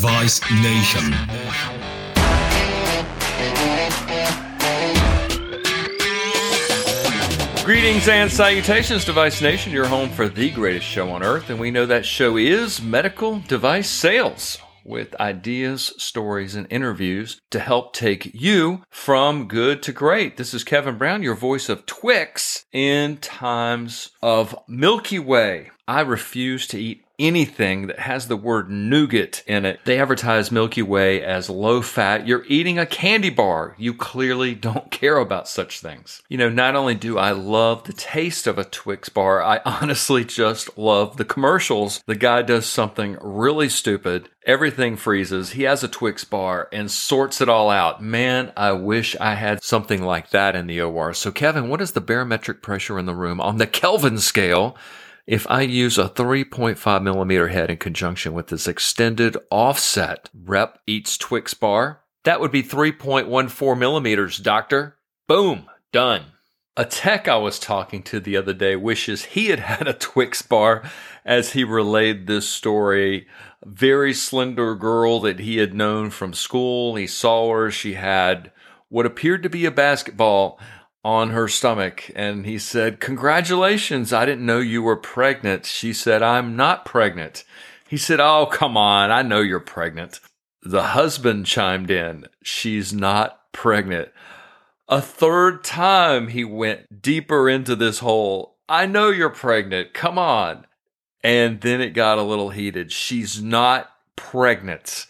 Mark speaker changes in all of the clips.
Speaker 1: Device Nation.
Speaker 2: Greetings and salutations, Device Nation. Your home for the greatest show on earth, and we know that show is medical device sales with ideas, stories, and interviews to help take you from good to great. This is Kevin Brown, your voice of Twix in times of Milky Way. I refuse to eat anything that has the word nougat in it. They advertise Milky Way as low fat. You're eating a candy bar. You clearly don't care about such things. You know, not only do I love the taste of a Twix bar, I honestly just love the commercials. The guy does something really stupid. Everything freezes. He has a Twix bar and sorts it all out. Man, I wish I had something like that in the OR. So, Kevin, what is the barometric pressure in the room on the Kelvin scale? If I use a 3.5 millimeter head in conjunction with this extended offset rep eats Twix bar, that would be 3.14 millimeters, doctor. Boom, done. A tech I was talking to the other day wishes he had had a Twix bar as he relayed this story. Very slender girl that he had known from school. He saw her. She had what appeared to be a basketball on her stomach. And he said, Congratulations, I didn't know you were pregnant. She said, I'm not pregnant. He said, Oh, come on, I know you're pregnant. The husband chimed in, She's not pregnant. A third time he went deeper into this hole. I know you're pregnant. Come on. And then it got a little heated. She's not pregnant.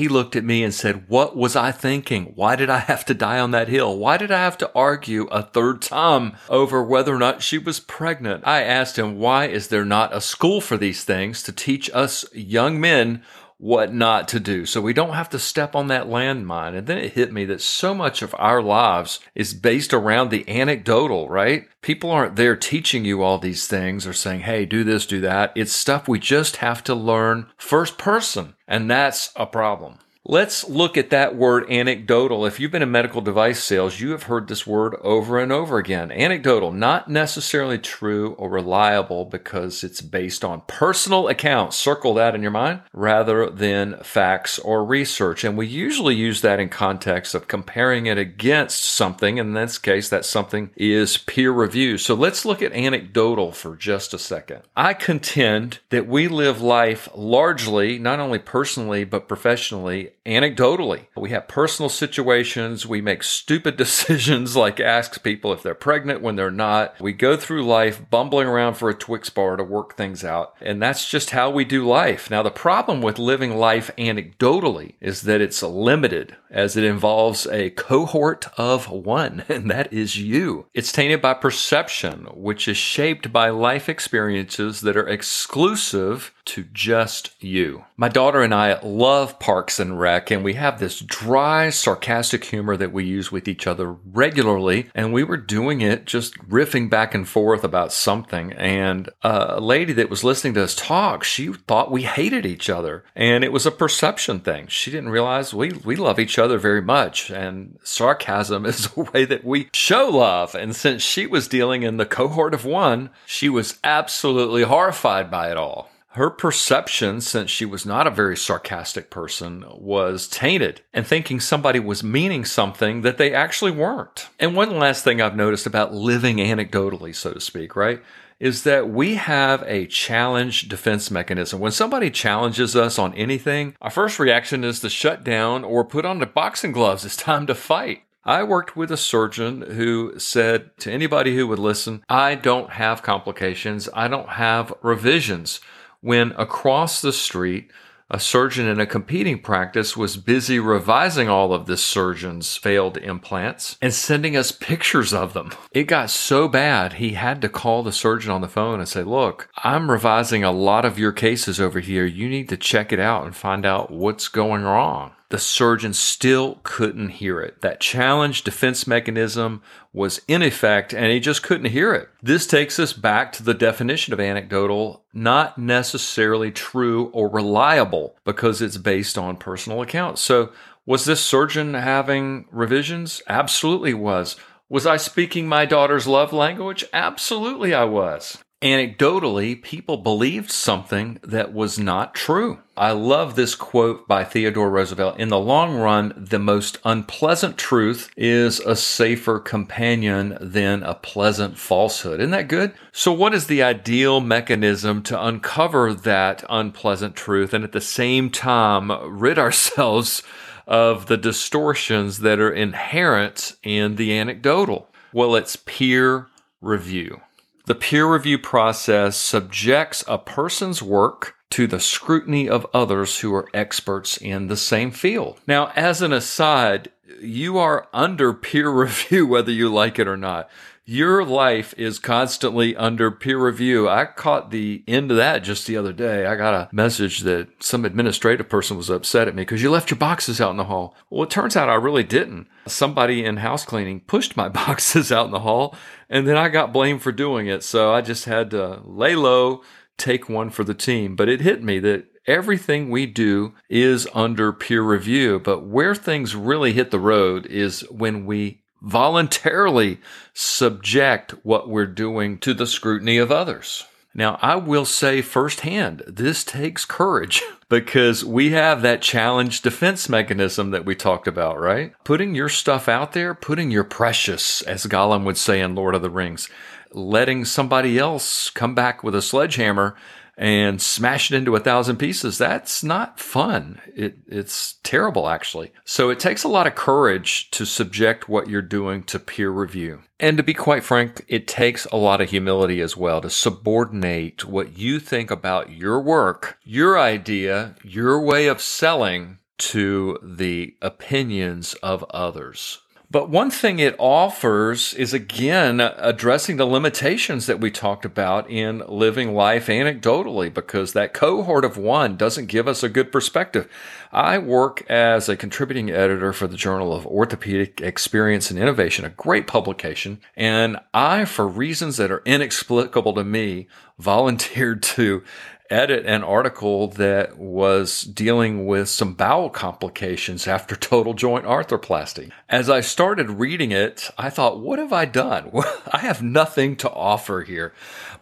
Speaker 2: He looked at me and said, What was I thinking? Why did I have to die on that hill? Why did I have to argue a third time over whether or not she was pregnant? I asked him, Why is there not a school for these things to teach us young men what not to do so we don't have to step on that landmine. And then it hit me that so much of our lives is based around the anecdotal, right? People aren't there teaching you all these things or saying, hey, do this, do that. It's stuff we just have to learn first person. And that's a problem. Let's look at that word anecdotal. If you've been in medical device sales, you have heard this word over and over again. Anecdotal, not necessarily true or reliable because it's based on personal accounts. Circle that in your mind rather than facts or research. And we usually use that in context of comparing it against something. In this case, that something is peer review. So let's look at anecdotal for just a second. I contend that we live life largely, not only personally, but professionally anecdotally. We have personal situations. We make stupid decisions like ask people if they're pregnant when they're not. We go through life bumbling around for a Twix bar to work things out. And that's just how we do life. Now, the problem with living life anecdotally is that it's limited as it involves a cohort of one, and that is you. It's tainted by perception, which is shaped by life experiences that are exclusive to just you. My daughter and I love Parks and Rec, and we have this dry, sarcastic humor that we use with each other regularly. And we were doing it just riffing back and forth about something. And uh, a lady that was listening to us talk, she thought we hated each other. And it was a perception thing. She didn't realize we, we love each other very much. And sarcasm is a way that we show love. And since she was dealing in the cohort of one, she was absolutely horrified by it all her perception, since she was not a very sarcastic person, was tainted and thinking somebody was meaning something that they actually weren't. And one last thing I've noticed about living anecdotally, so to speak, right? Is that we have a challenge defense mechanism. When somebody challenges us on anything, our first reaction is to shut down or put on the boxing gloves. It's time to fight. I worked with a surgeon who said to anybody who would listen, I don't have complications. I don't have revisions when across the street, a surgeon in a competing practice was busy revising all of this surgeon's failed implants and sending us pictures of them. It got so bad, he had to call the surgeon on the phone and say, Look, I'm revising a lot of your cases over here. You need to check it out and find out what's going wrong the surgeon still couldn't hear it. That challenge defense mechanism was in effect and he just couldn't hear it. This takes us back to the definition of anecdotal, not necessarily true or reliable because it's based on personal accounts. So was this surgeon having revisions? Absolutely was. Was I speaking my daughter's love language? Absolutely I was. Anecdotally, people believed something that was not true. I love this quote by Theodore Roosevelt. In the long run, the most unpleasant truth is a safer companion than a pleasant falsehood. Isn't that good? So, what is the ideal mechanism to uncover that unpleasant truth and at the same time rid ourselves of the distortions that are inherent in the anecdotal? Well, it's peer review. The peer review process subjects a person's work to the scrutiny of others who are experts in the same field. Now, as an aside, you are under peer review whether you like it or not your life is constantly under peer review. I caught the end of that just the other day. I got a message that some administrative person was upset at me because you left your boxes out in the hall. Well, it turns out I really didn't. Somebody in house cleaning pushed my boxes out in the hall and then I got blamed for doing it. So I just had to lay low, take one for the team. But it hit me that everything we do is under peer review. But where things really hit the road is when we voluntarily subject what we're doing to the scrutiny of others. Now, I will say firsthand, this takes courage because we have that challenge defense mechanism that we talked about, right? Putting your stuff out there, putting your precious, as Gollum would say in Lord of the Rings, letting somebody else come back with a sledgehammer and smash it into a thousand pieces. That's not fun. It, it's terrible, actually. So it takes a lot of courage to subject what you're doing to peer review. And to be quite frank, it takes a lot of humility as well to subordinate what you think about your work, your idea, your way of selling to the opinions of others. But one thing it offers is again addressing the limitations that we talked about in living life anecdotally, because that cohort of one doesn't give us a good perspective. I work as a contributing editor for the Journal of Orthopedic Experience and Innovation, a great publication. And I, for reasons that are inexplicable to me, volunteered to edit an article that was dealing with some bowel complications after total joint arthroplasty. As I started reading it, I thought, what have I done? I have nothing to offer here.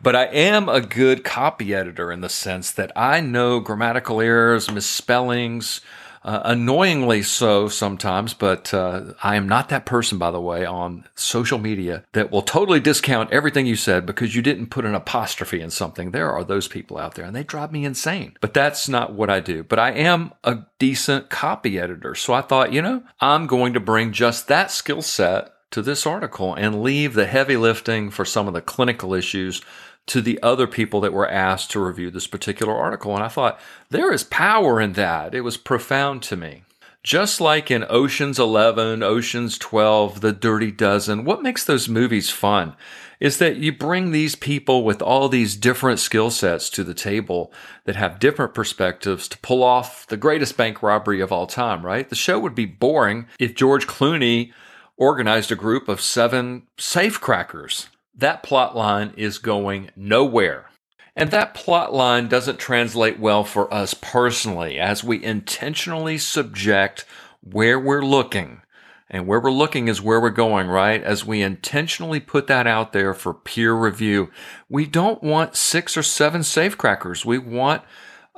Speaker 2: But I am a good copy editor in the sense that I know grammatical errors, misspellings, uh, annoyingly so sometimes, but uh, I am not that person, by the way, on social media that will totally discount everything you said because you didn't put an apostrophe in something. There are those people out there and they drive me insane. But that's not what I do. But I am a decent copy editor. So I thought, you know, I'm going to bring just that skill set to this article and leave the heavy lifting for some of the clinical issues to the other people that were asked to review this particular article. And I thought, there is power in that. It was profound to me. Just like in Ocean's 11, Ocean's 12, The Dirty Dozen, what makes those movies fun is that you bring these people with all these different skill sets to the table that have different perspectives to pull off the greatest bank robbery of all time, right? The show would be boring if George Clooney organized a group of seven safecrackers that plot line is going nowhere. And that plot line doesn't translate well for us personally as we intentionally subject where we're looking. And where we're looking is where we're going, right? As we intentionally put that out there for peer review, we don't want six or seven safecrackers. We want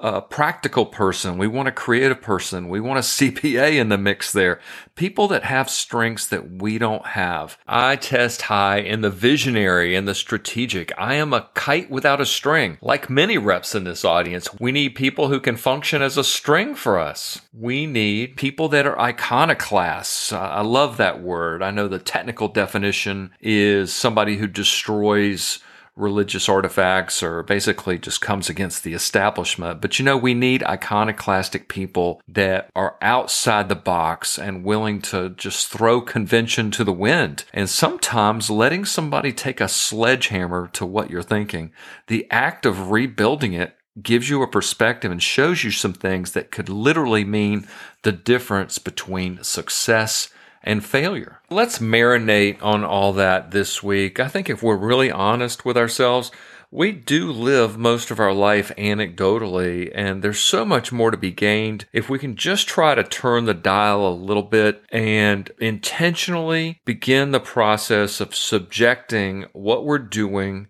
Speaker 2: a practical person. We want a creative person. We want a CPA in the mix there. People that have strengths that we don't have. I test high in the visionary and the strategic. I am a kite without a string. Like many reps in this audience, we need people who can function as a string for us. We need people that are iconoclasts. I love that word. I know the technical definition is somebody who destroys religious artifacts or basically just comes against the establishment. But you know, we need iconoclastic people that are outside the box and willing to just throw convention to the wind. And sometimes letting somebody take a sledgehammer to what you're thinking, the act of rebuilding it gives you a perspective and shows you some things that could literally mean the difference between success and failure. Let's marinate on all that this week. I think if we're really honest with ourselves, we do live most of our life anecdotally, and there's so much more to be gained if we can just try to turn the dial a little bit and intentionally begin the process of subjecting what we're doing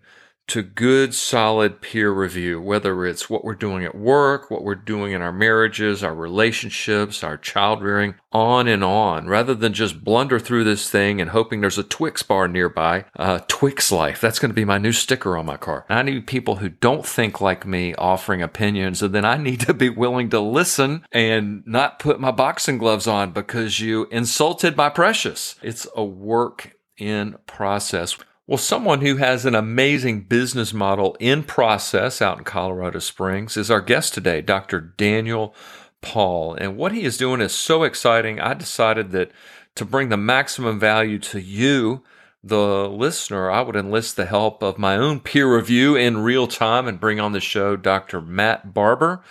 Speaker 2: to good, solid peer review, whether it's what we're doing at work, what we're doing in our marriages, our relationships, our child rearing, on and on, rather than just blunder through this thing and hoping there's a Twix bar nearby. Uh, Twix Life, that's going to be my new sticker on my car. I need people who don't think like me offering opinions, and then I need to be willing to listen and not put my boxing gloves on because you insulted my precious. It's a work in process. Well, someone who has an amazing business model in process out in Colorado Springs is our guest today, Dr. Daniel Paull. And what he is doing is so exciting. I decided that to bring the maximum value to you, the listener, I would enlist the help of my own peer review in real time and bring on the show Dr. Matt Barber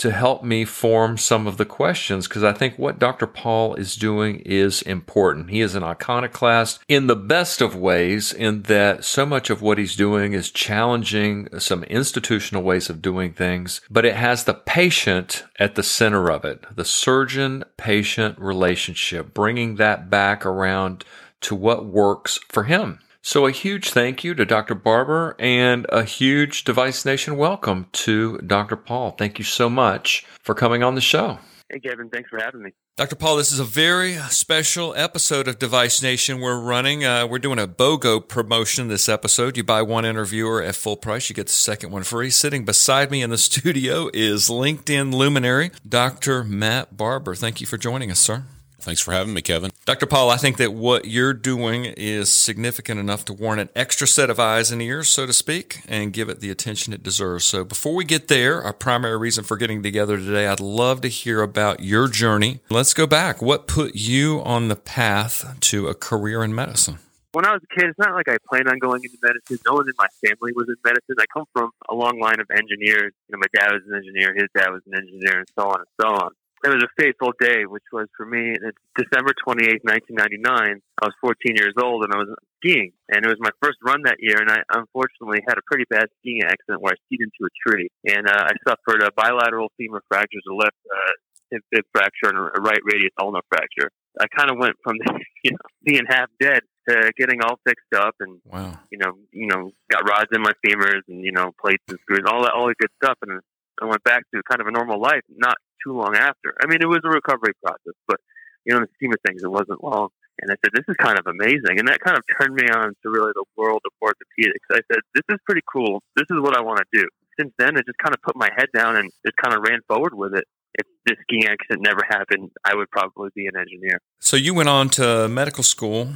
Speaker 2: to help me form some of the questions because I think what Dr. Paull is doing is important. He is an iconoclast in the best of ways, in that so much of what he's doing is challenging some institutional ways of doing things, but it has the patient at the center of it, the surgeon patient relationship, bringing that back around to what works for him. So, a huge thank you to Dr. Barber and a huge Device Nation welcome to Dr. Paull. Thank you so much for coming on the show.
Speaker 1: Hey, Kevin, thanks for having me.
Speaker 2: Dr. Paull, this is a very special episode of Device Nation we're running. Uh, we're doing a BOGO promotion this episode. You buy one interviewer at full price, you get the second one free. Sitting beside me in the studio is LinkedIn luminary, Dr. Matt Barber. Thank you for joining us, sir.
Speaker 3: Thanks for having me, Kevin.
Speaker 2: Dr. Paull, I think that what you're doing is significant enough to warrant an extra set of eyes and ears, so to speak, and give it the attention it deserves. So before we get there, our primary reason for getting together today, I'd love to hear about your journey. Let's go back. What put you on the path to a career in medicine?
Speaker 1: When I was a kid, it's not like I planned on going into medicine. No one in my family was in medicine. I come from a long line of engineers. You know, my dad was an engineer, his dad was an engineer, and so on and so on it was a fateful day, which was for me December 28th, 1999. I was 14 years old and I was skiing. And it was my first run that year. And I unfortunately had a pretty bad skiing accident where I skied into a tree. And uh, I suffered a bilateral femur fractures, a left uh, fib fracture, and a right radius ulnar fracture. I kind of went from you know being half dead to getting all fixed up, and wow. you know, you know, got rods in my femurs and you know plates and screws, all that, all the good stuff, and I went back to kind of a normal life. Not too long after. I mean, it was a recovery process, but you know, in the scheme of things, it wasn't long. And I said, this is kind of amazing. And that kind of turned me on to really the world of orthopedics. I said, this is pretty cool. This is what I want to do. Since then, I just kind of put my head down and just kind of ran forward with it. If this skiing accident never happened, I would probably be an engineer.
Speaker 2: So you went on to medical school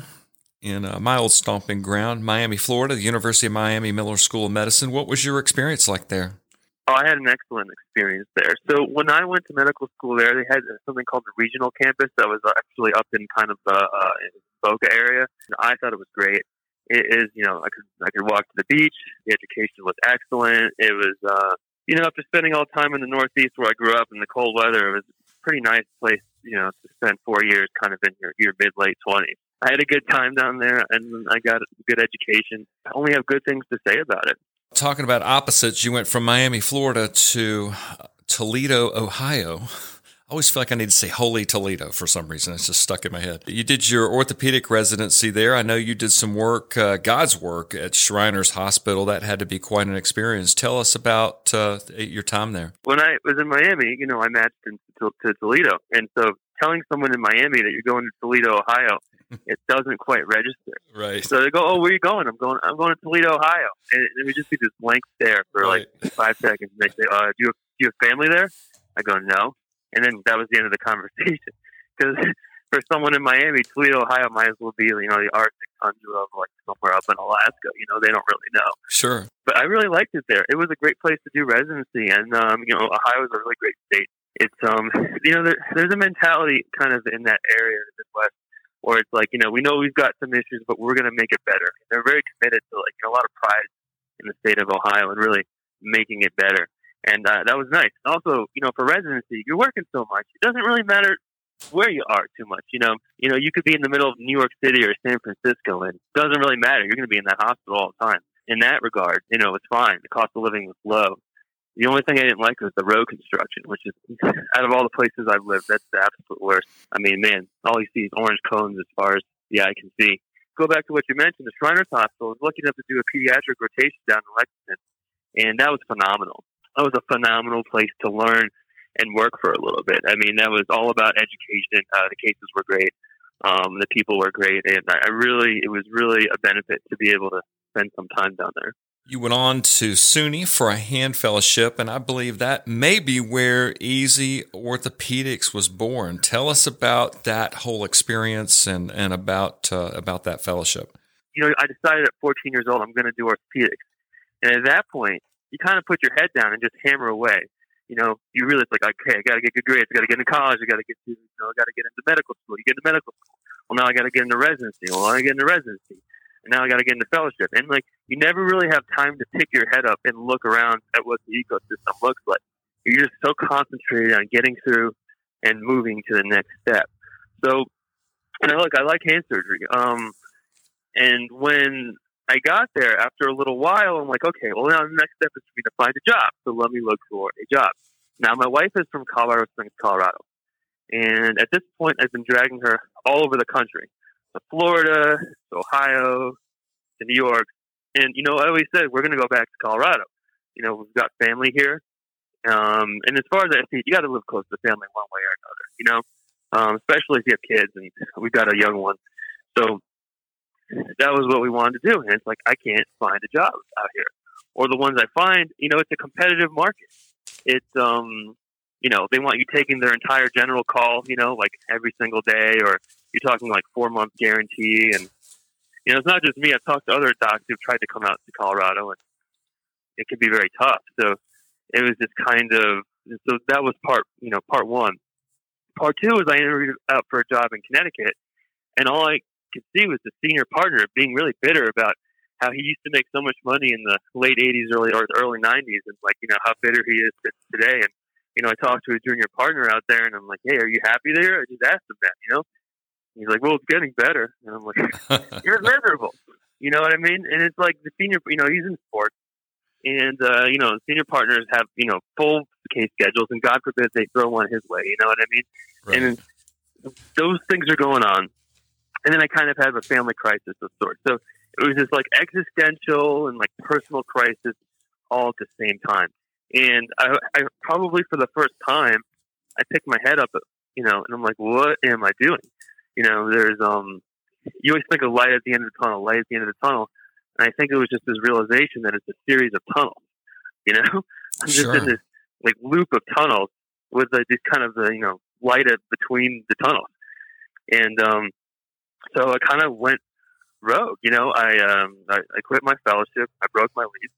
Speaker 2: in uh, my old stomping ground, Miami, Florida, the University of Miami Miller School of Medicine. What was your experience like there?
Speaker 1: Oh, I had an excellent experience there. So when I went to medical school there, they had something called the regional campus that was actually up in kind of the uh, Boca area. And I thought it was great. It is, you know, I could I could walk to the beach. The education was excellent. It was, uh, you know, after spending all the time in the Northeast where I grew up in the cold weather, it was a pretty nice place, you know, to spend four years kind of in your, your mid late twenties. I had a good time down there, and I got a good education. I only have good things to say about it.
Speaker 2: Talking about opposites, you went from Miami, Florida to Toledo, Ohio. I always feel like I need to say Holy Toledo for some reason. It's just stuck in my head. You did your orthopedic residency there. I know you did some work, uh, God's work at Shriners Hospital. That had to be quite an experience. Tell us about uh, your time there.
Speaker 1: When I was in Miami, you know, I matched into to Toledo. And so telling someone in Miami that you're going to Toledo, Ohio, it doesn't quite register.
Speaker 2: Right.
Speaker 1: So they go, "Oh, where are you going?" I'm going. I'm going to Toledo, Ohio, and it would just be this blank stare for right. like five seconds. And they say, "Uh, do you, have, do you have family there?" I go, "No," and then that was the end of the conversation. Because for someone in Miami, Toledo, Ohio, might as well be you know the Arctic tundra of like somewhere up in Alaska. You know, they don't really know.
Speaker 2: Sure.
Speaker 1: But I really liked it there. It was a great place to do residency, and um, you know, Ohio is a really great state. It's um, you know, there, there's a mentality kind of in that area, in the Midwest where it's like you know we know we've got some issues, but we're going to make it better. They're very committed to like you know, a lot of pride in the state of Ohio and really making it better. And uh, that was nice. Also, you know, for residency, you're working so much. It doesn't really matter where you are too much. You know, you know, you could be in the middle of New York City or San Francisco, and it doesn't really matter. You're going to be in that hospital all the time. In that regard, you know, it's fine. The cost of living was low. The only thing I didn't like was the road construction, which is out of all the places I've lived, that's the absolute worst. I mean, man, all you see is orange cones as far as the eye can see. go back to what you mentioned, the Shriners Hospital was lucky enough to do a pediatric rotation down in Lexington, and that was phenomenal. That was a phenomenal place to learn and work for a little bit. I mean, that was all about education. Uh, the cases were great. Um, the people were great, and I really, it was really a benefit to be able to spend some time down there.
Speaker 2: You went on to SUNY for a hand fellowship, and I believe that may be where Easy Orthopedics was born. Tell us about that whole experience and, and about uh, about that fellowship.
Speaker 1: You know, I decided at 14 years old I'm going to do orthopedics, and at that point, you kind of put your head down and just hammer away. You know, you realize like, okay, I got to get good grades, I got to get into college, I got to get to, you know, I got to get into medical school. You get into medical school. Well, now I got to get into residency. Well, I get into residency and now I got to get into fellowship. And like, you never really have time to pick your head up and look around at what the ecosystem looks like. You're just so concentrated on getting through and moving to the next step. So, and I look, I like hand surgery. Um, and when I got there after a little while, I'm like, okay, well now the next step is for me to find a job. So let me look for a job. Now my wife is from Colorado Springs, Colorado. And at this point, I've been dragging her all over the country to Florida, to Ohio, to New York. And, you know, I always said, we're going to go back to Colorado. You know, we've got family here. Um, and as far as I see, you got to live close to the family one way or another, you know, um, especially if you have kids and we've got a young one. So that was what we wanted to do. And it's like, I can't find a job out here. Or the ones I find, you know, it's a competitive market. It's, um, you know, they want you taking their entire general call, you know, like every single day, or you're talking like four month guarantee. And, you know, it's not just me. I've talked to other docs who've tried to come out to Colorado and it can be very tough. So it was just kind of, so that was part, you know, part one. Part two was I interviewed out for a job in Connecticut and all I could see was the senior partner being really bitter about how he used to make so much money in the late 80s, early or early 90s, and like you know how bitter he is today. And you know, I talked to a junior partner out there, and I'm like, "Hey, are you happy there?" I just asked him that, you know. He's like, "Well, it's getting better," and I'm like, "You're miserable," you know what I mean? And it's like the senior, you know, he's in sports, and uh, you know, senior partners have you know full case schedules, and God forbid they throw one his way, you know what I mean? Right. And those things are going on, and then I kind of have a family crisis of sorts. So it was just like existential and like personal crisis all at the same time. And I, I probably for the first time, I picked my head up, you know, and I'm like, what am I doing? You know, there's um, you always think of light at the end of the tunnel, light at the end of the tunnel, and I think it was just this realization that it's a series of tunnels. You know, I'm just sure. in this like loop of tunnels with like, this kind of the you know light at between the tunnels, and um, so I kind of went rogue. You know, I um, I, I quit my fellowship, I broke my lease,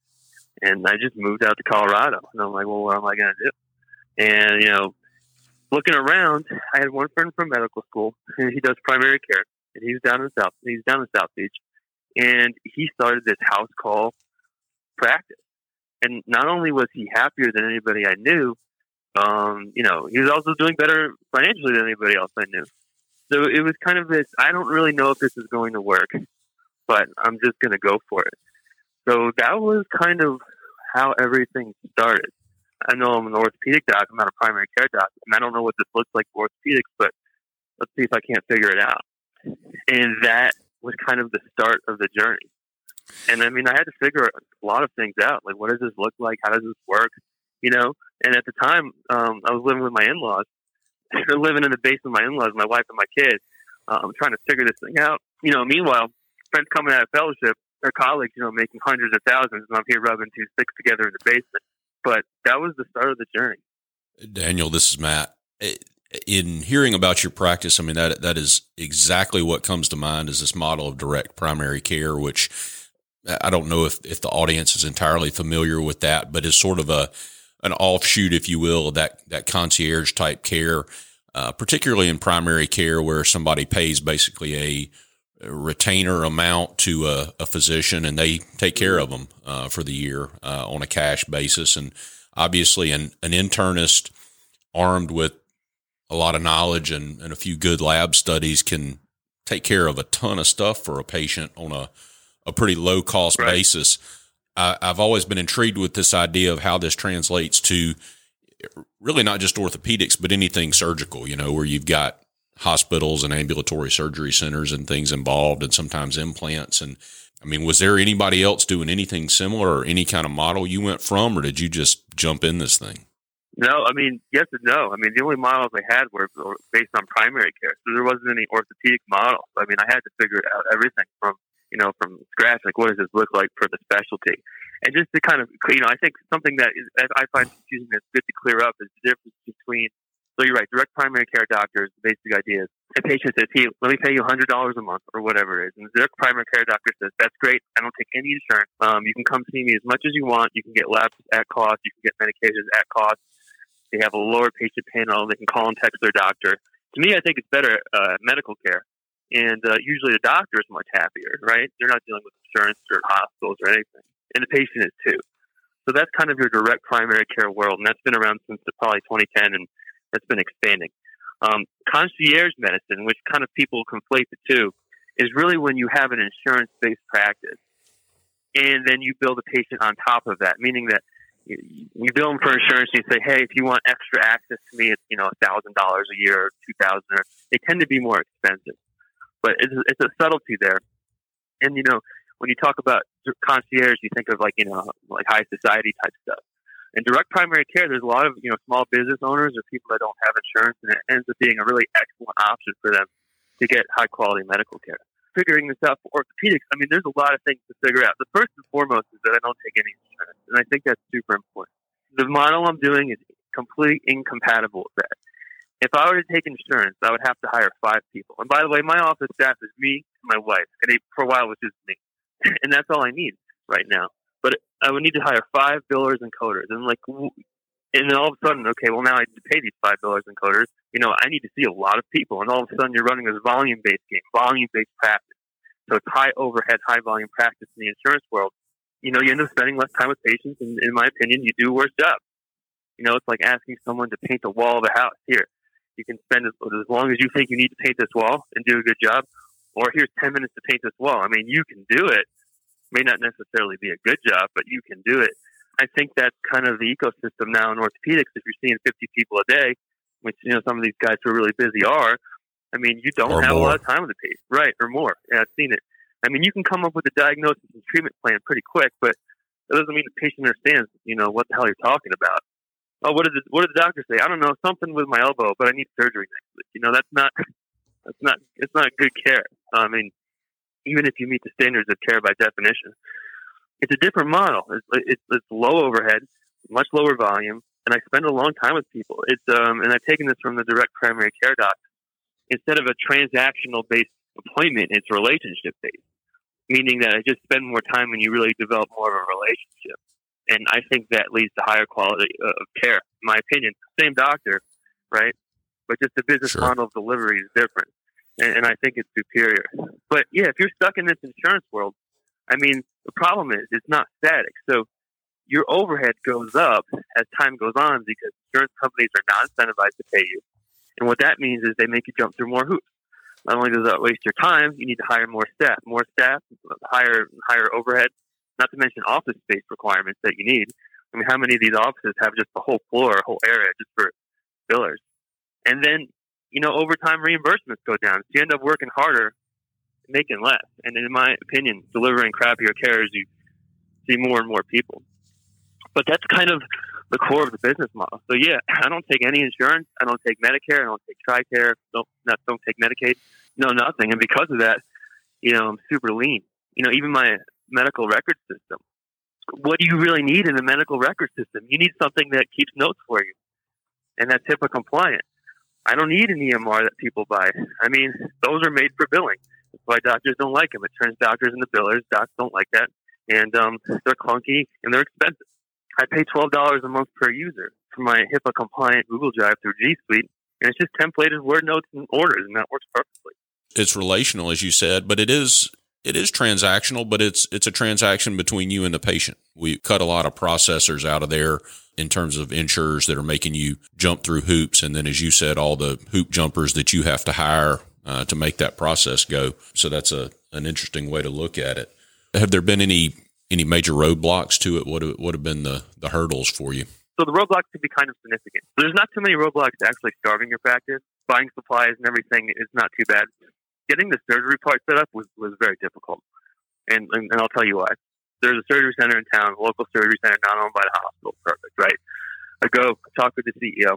Speaker 1: and I just moved out to Colorado. And I'm like, well, what am I going to do? And you know, looking around, I had one friend from medical school, and he does primary care, and he's down in the South, he's down in South Beach, and he started this house call practice. And not only was he happier than anybody I knew, um, you know, he was also doing better financially than anybody else I knew. So it was kind of this. I don't really know if this is going to work, but I'm just going to go for it. So that was kind of how everything started. I know I'm an orthopedic doc. I'm not a primary care doc, and I don't know what this looks like for orthopedics, but let's see if I can't figure it out. And that was kind of the start of the journey. And I mean, I had to figure a lot of things out. Like, what does this look like? How does this work? You know? And at the time, um, I was living with my in-laws. living in the basement my in-laws, my wife and my kids. I'm trying to figure this thing out. You know, meanwhile, friends coming out of fellowship, their colleagues, you know, making hundreds of thousands, and I'm here rubbing two sticks together in the basement. But that was the start of the journey.
Speaker 3: Daniel, this is Matt. In hearing about your practice, I mean that that is exactly what comes to mind is this model of direct primary care, which I don't know if, if the audience is entirely familiar with that, but is sort of a an offshoot, if you will, that that concierge type care, uh, particularly in primary care, where somebody pays basically a retainer amount to a, a, physician and they take care of them uh, for the year uh, on a cash basis. And obviously, an, an internist armed with a lot of knowledge and, and a few good lab studies can take care of a ton of stuff for a patient on a, a pretty low cost right. basis. I, I've always been intrigued with this idea of how this translates to really not just orthopedics, but anything surgical, you know, where you've got hospitals and ambulatory surgery centers and things involved, and sometimes implants. And I mean, was there anybody else doing anything similar or any kind of model you went from, or did you just jump in this thing?
Speaker 1: No, I mean, yes and no. I mean, the only models I had were based on primary care, so there wasn't any orthopedic model. I mean, I had to figure out everything from you know from scratch. Like, what does this look like for the specialty? And just to kind of, you know, I think something that is, I find confusing that's good to clear up is the difference between so you're right. Direct primary care doctors, the basic idea is a patient says, hey, let me pay you $100 a month or whatever it is. And the direct primary care doctor says, that's great. I don't take any insurance. Um, you can come see me as much as you want. You can get labs at cost. You can get medications at cost. They have a lower patient panel. They can call and text their doctor. To me, I think it's better uh, medical care. And uh, usually the doctor is much happier, right? They're not dealing with insurance or hospitals or anything. And the patient is too. So that's kind of your direct primary care world. And that's been around since probably 2010. And that's been expanding. Um, concierge medicine, which kind of people conflate the two, is really when you have an insurance based practice and then you build a patient on top of that, meaning that you bill them for insurance and you say, hey, if you want extra access to me, it's, you know, $1,000 a year or 2000 or They tend to be more expensive. But it's, it's a subtlety there. And, you know, when you talk about concierge, you think of like, you know, like high society type stuff. In direct primary care, there's a lot of you know small business owners or people that don't have insurance, and it ends up being a really excellent option for them to get high quality medical care. Figuring this out for orthopedics, I mean, there's a lot of things to figure out. The first and foremost is that I don't take any insurance, and I think that's super important. The model I'm doing is completely incompatible with that. If I were to take insurance, I would have to hire five people. And by the way, my office staff is me and my wife, and for a while was just me, and that's all I need right now I would need to hire five billers and coders, and like, and then all of a sudden, okay, well now I need to pay these five billers and coders. You know, I need to see a lot of people, and all of a sudden you're running this volume based game, volume based practice. So it's high overhead, high volume practice in the insurance world. You know, you end up spending less time with patients, and in my opinion, you do worse job. You know, it's like asking someone to paint the wall of a house. Here, you can spend as, as long as you think you need to paint this wall and do a good job, or here's 10 minutes to paint this wall. I mean, you can do it, may not necessarily be a good job, but you can do it. I think that's kind of the ecosystem now in orthopedics. If you're seeing 50 people a day, which you know some of these guys who are really busy are, I mean, you don't
Speaker 3: or
Speaker 1: have
Speaker 3: more.
Speaker 1: a lot of time with the patient, right, or more. Yeah, I've seen it. I mean, you can come up with a diagnosis and treatment plan pretty quick, but that doesn't mean the patient understands, you know, what the hell you're talking about. Oh, what did the, what did the doctor say? I don't know, something with my elbow, but I need surgery next week. You know, that's not that's not it's not good care. I mean, even if you meet the standards of care by definition. It's a different model. It's, it's, it's low overhead, much lower volume, and I spend a long time with people. It's um, and I've taken this from the direct primary care doc. Instead of a transactional based appointment, it's relationship based, meaning that I just spend more time and you really develop more of a relationship. And I think that leads to higher quality of care, in my opinion. Same doctor, right? But just the business
Speaker 3: Sure.
Speaker 1: model of delivery is different and, and I think it's superior. But yeah, if you're stuck in this insurance world, I mean, the problem is it's not static. So your overhead goes up as time goes on because insurance companies are not incentivized to pay you. And what that means is they make you jump through more hoops. Not only does that waste your time, you need to hire more staff, more staff, higher higher overhead, not to mention office space requirements that you need. I mean, how many of these offices have just the whole floor, a whole area just for billers? And then you know, overtime reimbursements go down. So you end up working harder, making less. And in my opinion, delivering crappier care as you see more and more people. But that's kind of the core of the business model. So yeah, I don't take any insurance. I don't take Medicare. I don't take TRICARE. Don't not don't take Medicaid. No, nothing. And because of that, you know, I'm super lean. You know, even my medical record system. What do you really need in a medical record system? You need something that keeps notes for you, and that's HIPAA compliant. I don't need an EMR that people buy. I mean, those are made for billing. That's why doctors don't like them. It turns doctors into billers. Docs don't like that, and um, they're clunky and they're expensive. I pay twelve dollars a month per user for my HIPAA compliant Google Drive through G Suite, and it's just templated word notes and orders, and that works perfectly.
Speaker 3: It's relational, as you said, but it is it is transactional, but it's it's a transaction between you and the patient. We cut a lot of processors out of there in terms of insurers that are making you jump through hoops, and then, as you said, all the hoop jumpers that you have to hire uh, to make that process go. So that's a an interesting way to look at it. Have there been any any major roadblocks to it? What what have been the the hurdles for you?
Speaker 1: So the roadblocks can be kind of significant. There's not too many roadblocks actually starving your practice. buying supplies and everything is not too bad. Getting the surgery part set up was, was very difficult. And, and, and I'll tell you why. There's a surgery center in town, a local surgery center not owned by the hospital. Perfect, right? I go talk with the CEO.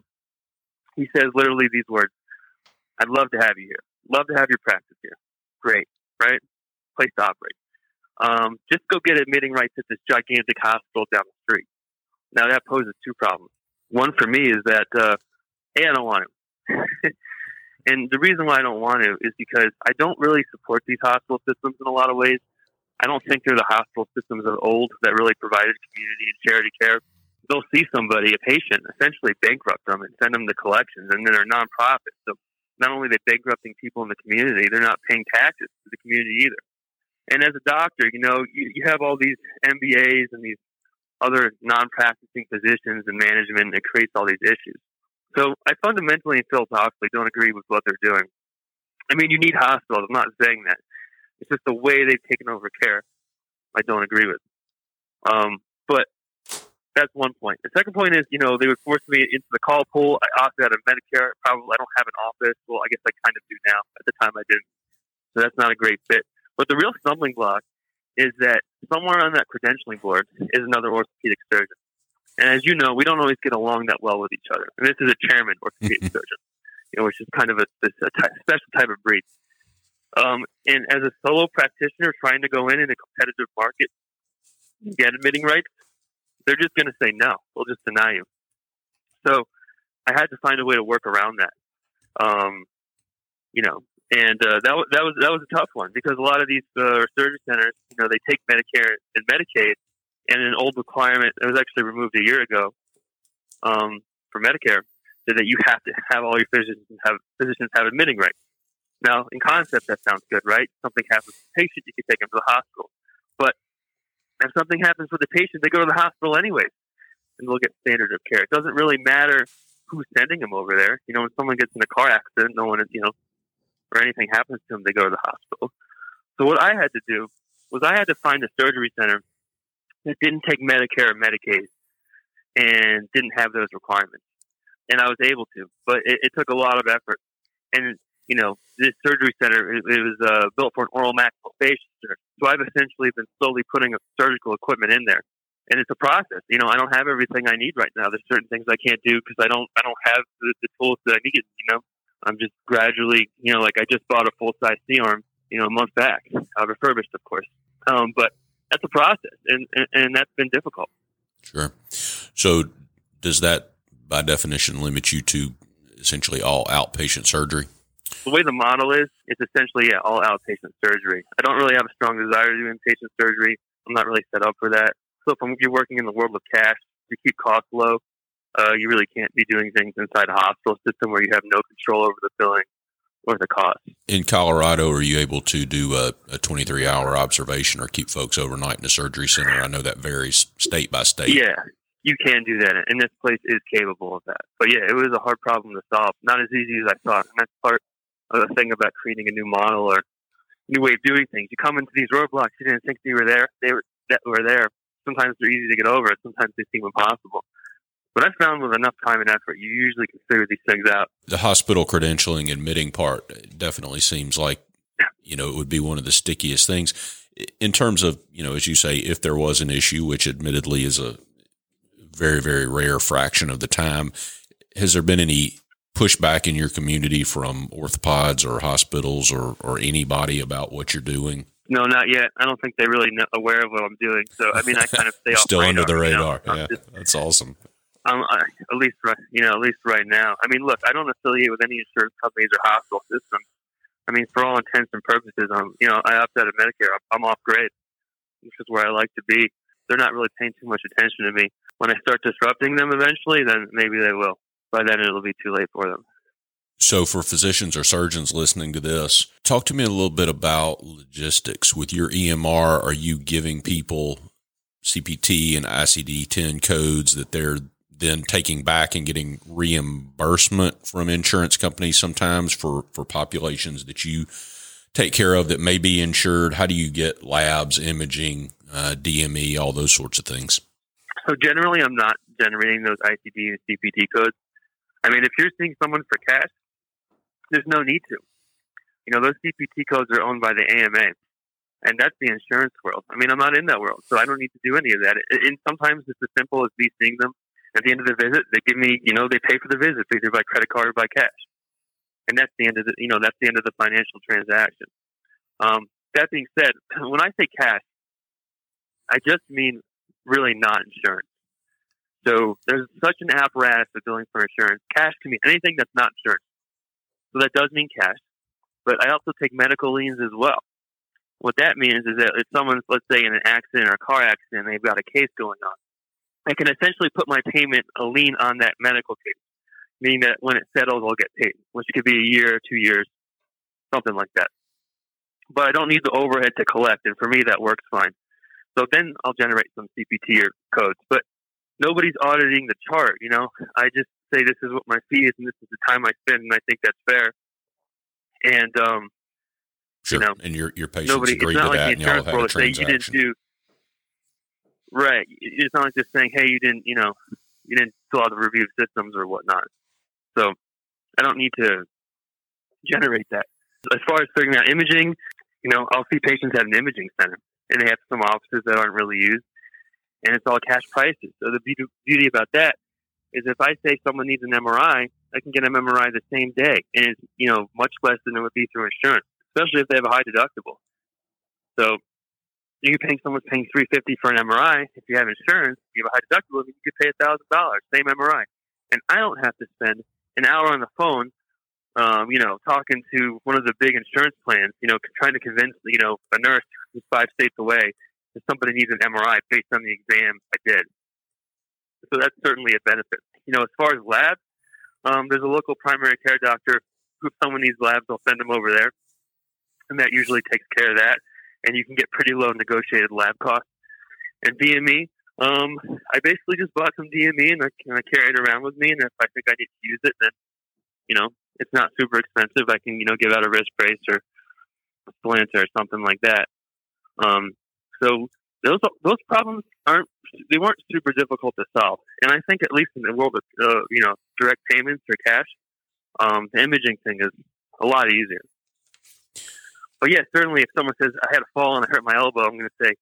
Speaker 1: He says literally these words I'd love to have you here. Love to have your practice here. Great, right? Place to operate. Um, just go get admitting rights at this gigantic hospital down the street. Now that poses two problems. One for me is that uh, a I don't want to, and the reason why I don't want to is because I don't really support these hospital systems in a lot of ways. I don't think they're the hospital systems of old that really provided community and charity care. They'll see somebody, a patient, essentially bankrupt them and send them to collections, and then they're nonprofits. So not only are they bankrupting people in the community, they're not paying taxes to the community either. And as a doctor, you know, you, you have all these MBAs and these other non-practicing positions and management, it creates all these issues. So I fundamentally and philosophically don't agree with what they're doing. I mean, you need hospitals. I'm not saying that. It's just the way they've taken over care. I don't agree with. Um, but that's one point. The second point is, you know, they would force me into the call pool. I opted out of Medicare. Probably I don't have an office. Well, I guess I kind of do now. At the time, I didn't. So that's not a great fit. But the real stumbling block is that somewhere on that credentialing board is another orthopedic surgeon. And as you know, we don't always get along that well with each other. And this is a chairman orthopedic surgeon, you know, which is kind of a, a ty- special type of breed. Um, and as a solo practitioner trying to go in in a competitive market, get admitting rights, they're just going to say no. They'll just deny you. So I had to find a way to work around that. Um, you know, and uh, that was that was that was a tough one because a lot of these uh, surgery centers, you know, they take Medicare and Medicaid, and an old requirement that was actually removed a year ago um, for Medicare said that you have to have all your physicians have physicians have admitting rights. Now, in concept, that sounds good, right? Something happens to the patient, you can take them to the hospital. But if something happens with the patient, they go to the hospital anyways, and they'll get standard of care. It doesn't really matter who's sending them over there. You know, when someone gets in a car accident, no one is, you know, or anything happens to them, they go to the hospital. So what I had to do was I had to find a surgery center that didn't take Medicare or Medicaid and didn't have those requirements. And I was able to, but it, it took a lot of effort. And, you know, this surgery center, it, it was uh, built for an oral maxillofacial surgery. So I've essentially been slowly putting surgical equipment in there. And it's a process. You know, I don't have everything I need right now. There's certain things I can't do because I don't, I don't have the, the tools that I need. You know, I'm just gradually, you know, like I just bought a full size C arm, you know, a month back, uh, refurbished, of course. Um, but that's a process, and, and, and that's been difficult.
Speaker 3: Sure. So, does that, by definition, limit you to essentially all outpatient surgery?
Speaker 1: The way the model is, it's essentially yeah, all outpatient surgery. I don't really have a strong desire to do inpatient surgery. I'm not really set up for that. So, if you're working in the world of cash to keep costs low, uh, you really can't be doing things inside a hospital system where you have no control over the billing or the cost.
Speaker 3: In Colorado, are you able to do a, a 23 hour observation or keep folks overnight in a surgery center? I know that varies state by state.
Speaker 1: Yeah, you can do that, and this place is capable of that. But yeah, it was a hard problem to solve. Not as easy as I thought, and that's part the thing about creating a new model or new way of doing things. You come into these roadblocks, you didn't think they were there. They were that were there. Sometimes they're easy to get over. Sometimes they seem impossible. But I found with enough time and effort, you usually can figure these things out.
Speaker 3: The hospital credentialing admitting part uh, definitely seems like, you know, it would be one of the stickiest things in terms of, you know, as you say, if there was an issue, which admittedly is a very, very rare fraction of the time, has there been any pushback in your community from orthopods or hospitals or, or anybody about what you're doing?
Speaker 1: No, not yet. I don't think they're really aware of what I'm doing. So, I mean, I kind of stay off
Speaker 3: still
Speaker 1: radar,
Speaker 3: under the radar.
Speaker 1: You know?
Speaker 3: Yeah, just, that's awesome.
Speaker 1: Um, at least, you know, at least right now. I mean, look, I don't affiliate with any insurance companies or hospital systems. I mean, for all intents and purposes, I'm, you know, I opt out of Medicare. I'm, I'm off grid, which is where I like to be. They're not really paying too much attention to me. When I start disrupting them eventually, then maybe they will. By then, it'll be too late for them.
Speaker 3: So, for physicians or surgeons listening to this, talk to me a little bit about logistics. With your EMR, are you giving people CPT and ICD 10 codes that they're then taking back and getting reimbursement from insurance companies sometimes for, for populations that you take care of that may be insured? How do you get labs, imaging, uh, DME, all those sorts of things?
Speaker 1: So generally, I'm not generating those ICD and CPT codes. I mean, if you're seeing someone for cash, there's no need to. You know, those CPT codes are owned by the AMA, and that's the insurance world. I mean, I'm not in that world, so I don't need to do any of that. And sometimes it's as simple as me seeing them at the end of the visit. They give me, you know, they pay for the visit either by credit card or by cash, and that's the end of the, you know, that's the end of the financial transaction. Um, that being said, when I say cash, I just mean really not insurance. So there's such an apparatus of billing for insurance. Cash can be anything that's not insurance. So that does mean cash. But I also take medical liens as well. What that means is that if someone's, let's say, in an accident or a car accident, they've got a case going on, I can essentially put my payment, a lien on that medical case, meaning that when it settles, I'll get paid, which could be a year, or two years, something like that. But I don't need the overhead to collect, and for me, that works fine. So then I'll generate some CPT or codes. But nobody's auditing the chart. You know, I just say this is what my fee is, and this is the time I spend, and I think that's fair. And um,
Speaker 3: sure.
Speaker 1: you know,
Speaker 3: and your your patients
Speaker 1: nobody.
Speaker 3: agree
Speaker 1: It's
Speaker 3: to
Speaker 1: not like
Speaker 3: that,
Speaker 1: the
Speaker 3: and y'all had a
Speaker 1: say you didn't
Speaker 3: transaction.
Speaker 1: do. Right. It's not like just saying, "Hey, you didn't," you know, you didn't fill out the review systems or whatnot. So I don't need to generate that. As far as figuring out imaging, you know, I'll see patients at an imaging center, and they have some offices that aren't really used, and it's all cash prices. So the beauty, about that is if I say someone needs an MRI, I can get an MRI the same day, and it's you know much less than it would be through insurance, especially if they have a high deductible. So you're paying someone's paying three fifty for an MRI. If you have insurance, you have a high deductible, you could pay a thousand dollars, same MRI, and I don't have to spend an hour on the phone um, you know, talking to one of the big insurance plans, you know, trying to convince, you know, a nurse who's five states away that somebody needs an MRI based on the exam I did. So that's certainly a benefit. You know, as far as labs, um, there's a local primary care doctor who, if someone needs labs, they'll send them over there. And that usually takes care of that. And you can get pretty low negotiated lab costs. And DME, um, I basically just bought some DME and I, and I carry it around with me. And if I think I need to use it, then, you know, it's not super expensive. I can, you know, give out a wrist brace or a splinter or something like that. Um, so those those problems aren't they weren't super difficult to solve. And I think at least in the world of uh, you know direct payments or cash, um, the imaging thing is a lot easier. But yeah, certainly if someone says I had a fall and I hurt my elbow, I'm going to say,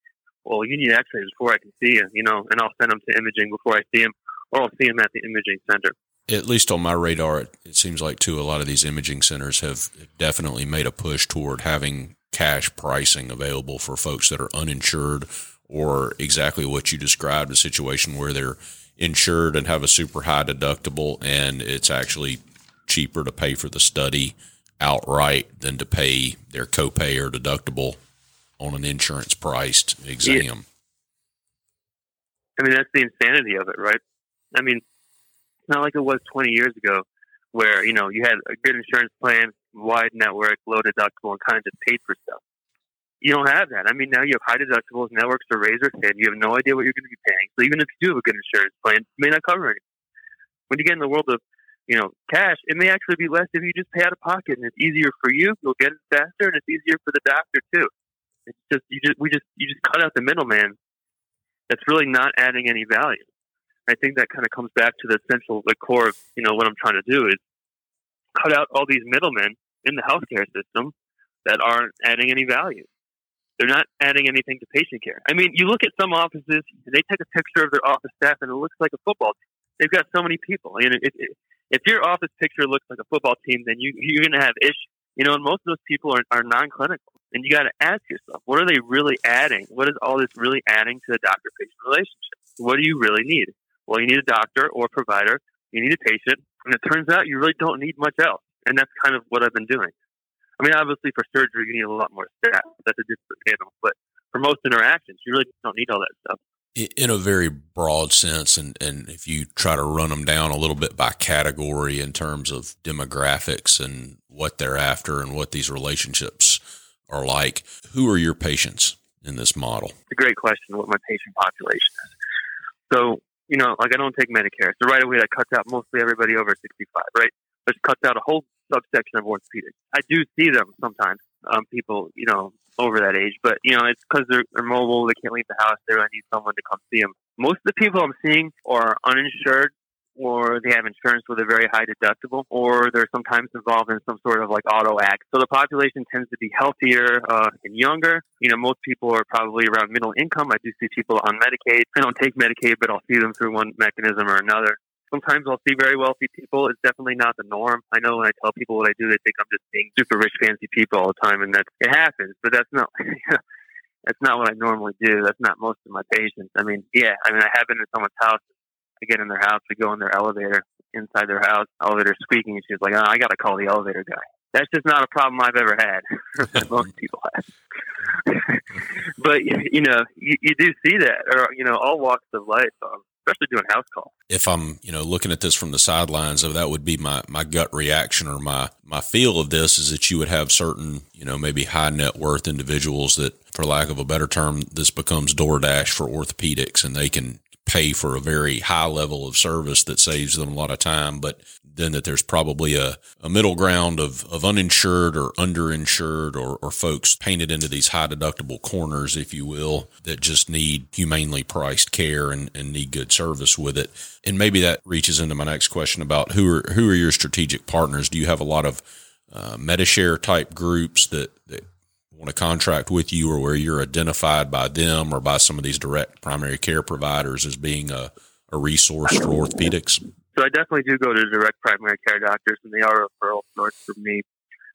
Speaker 1: well, you need X-rays before I can see you, you know, and I'll send them to imaging before I see him, or I'll see him at the imaging center
Speaker 3: at least on my radar, it, it, seems like too a lot of these imaging centers have definitely made a push toward having cash pricing available for folks that are uninsured or exactly what you described a situation where they're insured and have a super high deductible and it's actually cheaper to pay for the study outright than to pay their copay or deductible on an insurance priced exam.
Speaker 1: Yeah. I mean that's the insanity of it, right? I mean not like it was 20 years ago where, you know, you had a good insurance plan, wide network, low deductible, and kind of just paid for stuff. You don't have that. I mean, now you have high deductibles, networks are razor thin. You have no idea what you're going to be paying. So even if you do have a good insurance plan, it may not cover anything. When you get in the world of, you know, cash, it may actually be less if you just pay out of pocket, and it's easier for you. You'll get it faster, and it's easier for the doctor too. It's just you just we just you just cut out the middleman. That's really not adding any value. I think that kind of comes back to the central, the core of you know what I'm trying to do is cut out all these middlemen in the healthcare system that aren't adding any value. They're not adding anything to patient care. I mean, you look at some offices, they take a picture of their office staff, and it looks like a football team. They've got so many people. And if, if your office picture looks like a football team, then you, you're going to have issues. You know, and most of those people are, are non-clinical. And you got to ask yourself, what are they really adding? What is all this really adding to the doctor-patient relationship? What do you really need? Well, you need a doctor or a provider. You need a patient. And it turns out you really don't need much else. And that's kind of what I've been doing. I mean, obviously for surgery, you need a lot more staff. That's a different animal. But for most interactions, you really don't need all that stuff.
Speaker 3: In a very broad sense, and, and if you try to run them down a little bit by category in terms of demographics and what they're after and what these relationships are like, who are your patients in this model?
Speaker 1: It's a great question what my patient population is. So, you know, like I don't take Medicare. So right away that cuts out mostly everybody over 65, right? Which cuts out a whole subsection of orthopedics. I do see them sometimes, um, people, you know, over that age, but you know, it's because they're, they're mobile, they can't leave the house, they really need someone to come see them. Most of the people I'm seeing are uninsured or they have insurance with a very high deductible, or they're sometimes involved in some sort of like auto act. So the population tends to be healthier uh, and younger. You know, most people are probably around middle income. I do see people on Medicaid. I don't take Medicaid, but I'll see them through one mechanism or another. Sometimes I'll see very wealthy people. It's definitely not the norm. I know when I tell people what I do, they think I'm just being super rich, fancy people all the time, and that it happens. But that's not. that's not what I normally do. That's not most of my patients. I mean, yeah, I mean, I have been in someone's house. I get in their house, we go in their elevator, inside their house, elevator squeaking, and she's like, oh, I got to call the elevator guy. That's just not a problem I've ever had. most people have. but you know, you, you do see that, or you know, all walks of life. Um, especially doing house calls.
Speaker 3: If I'm, you know, looking at this from the sidelines, of that would be my my gut reaction or my my feel of this is that you would have certain, you know, maybe high net worth individuals that, for lack of a better term, this becomes DoorDash for orthopedics, and they can pay for a very high level of service that saves them a lot of time, but then that there's probably a, a middle ground of, of uninsured or underinsured or, or folks painted into these high deductible corners, if you will, that just need humanely priced care and, and need good service with it. And maybe that reaches into my next question about who are, who are your strategic partners? Do you have a lot of uh, Medi-Share type groups that, that want to contract with you or where you're identified by them or by some of these direct primary care providers as being a, a resource for orthopedics?
Speaker 1: So I definitely do go to direct primary care doctors, and they are referral source for me.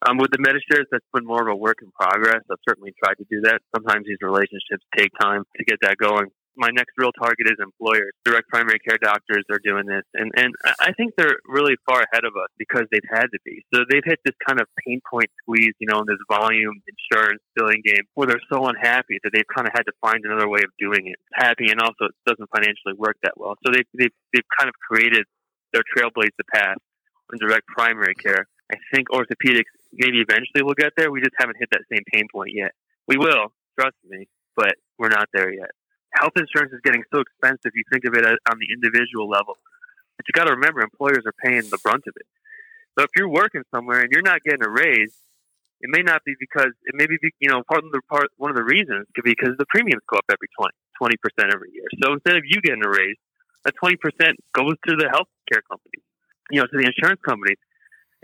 Speaker 1: Um, with the Medi-Shares, that's been more of a work in progress. I've certainly tried to do that. Sometimes these relationships take time to get that going my next real target is employers. Direct primary care doctors are doing this, and and I think they're really far ahead of us because they've had to be. So they've hit this kind of pain point squeeze, you know, in this volume insurance billing game where they're so unhappy that they've kind of had to find another way of doing it. Happy, and also it doesn't financially work that well. So they've they've, they've kind of created their trailblaze the path in direct primary care. I think orthopedics maybe eventually will get there. We just haven't hit that same pain point yet. We will, trust me, but we're not there yet health insurance is getting so expensive. You think of it on the individual level, but you got to remember employers are paying the brunt of it. So if you're working somewhere and you're not getting a raise, it may not be because it may be you know part of the part one of the reasons could be because the premiums go up every 20 percent every year. So instead of you getting a raise, that twenty percent goes to the health care companies, you know, to the insurance companies.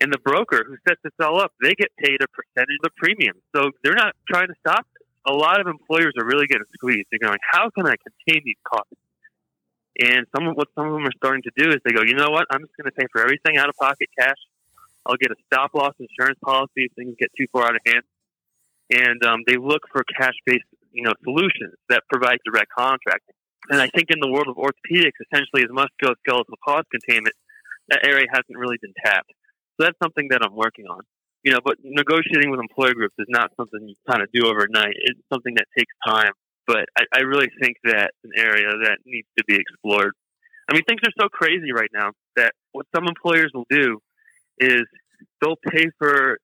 Speaker 1: And the broker who sets this all up, they get paid a percentage of the premium. So they're not trying to stop a lot of employers are really getting squeezed. They're going, how can I contain these costs? And some of what some of them are starting to do is they go, you know what? I'm just going to pay for everything out of pocket cash. I'll get a stop loss insurance policy if things get too far out of hand. And um, they look for cash based, you know, solutions that provide direct contracting. And I think in the world of orthopedics, essentially as musculoskeletal cost containment, that area hasn't really been tapped. So that's something that I'm working on you know, but negotiating with employer groups is not something you kind of do overnight. It's something that takes time. But I, I really think that's an area that needs to be explored. I mean, things are so crazy right now that what some employers will do is they'll pay for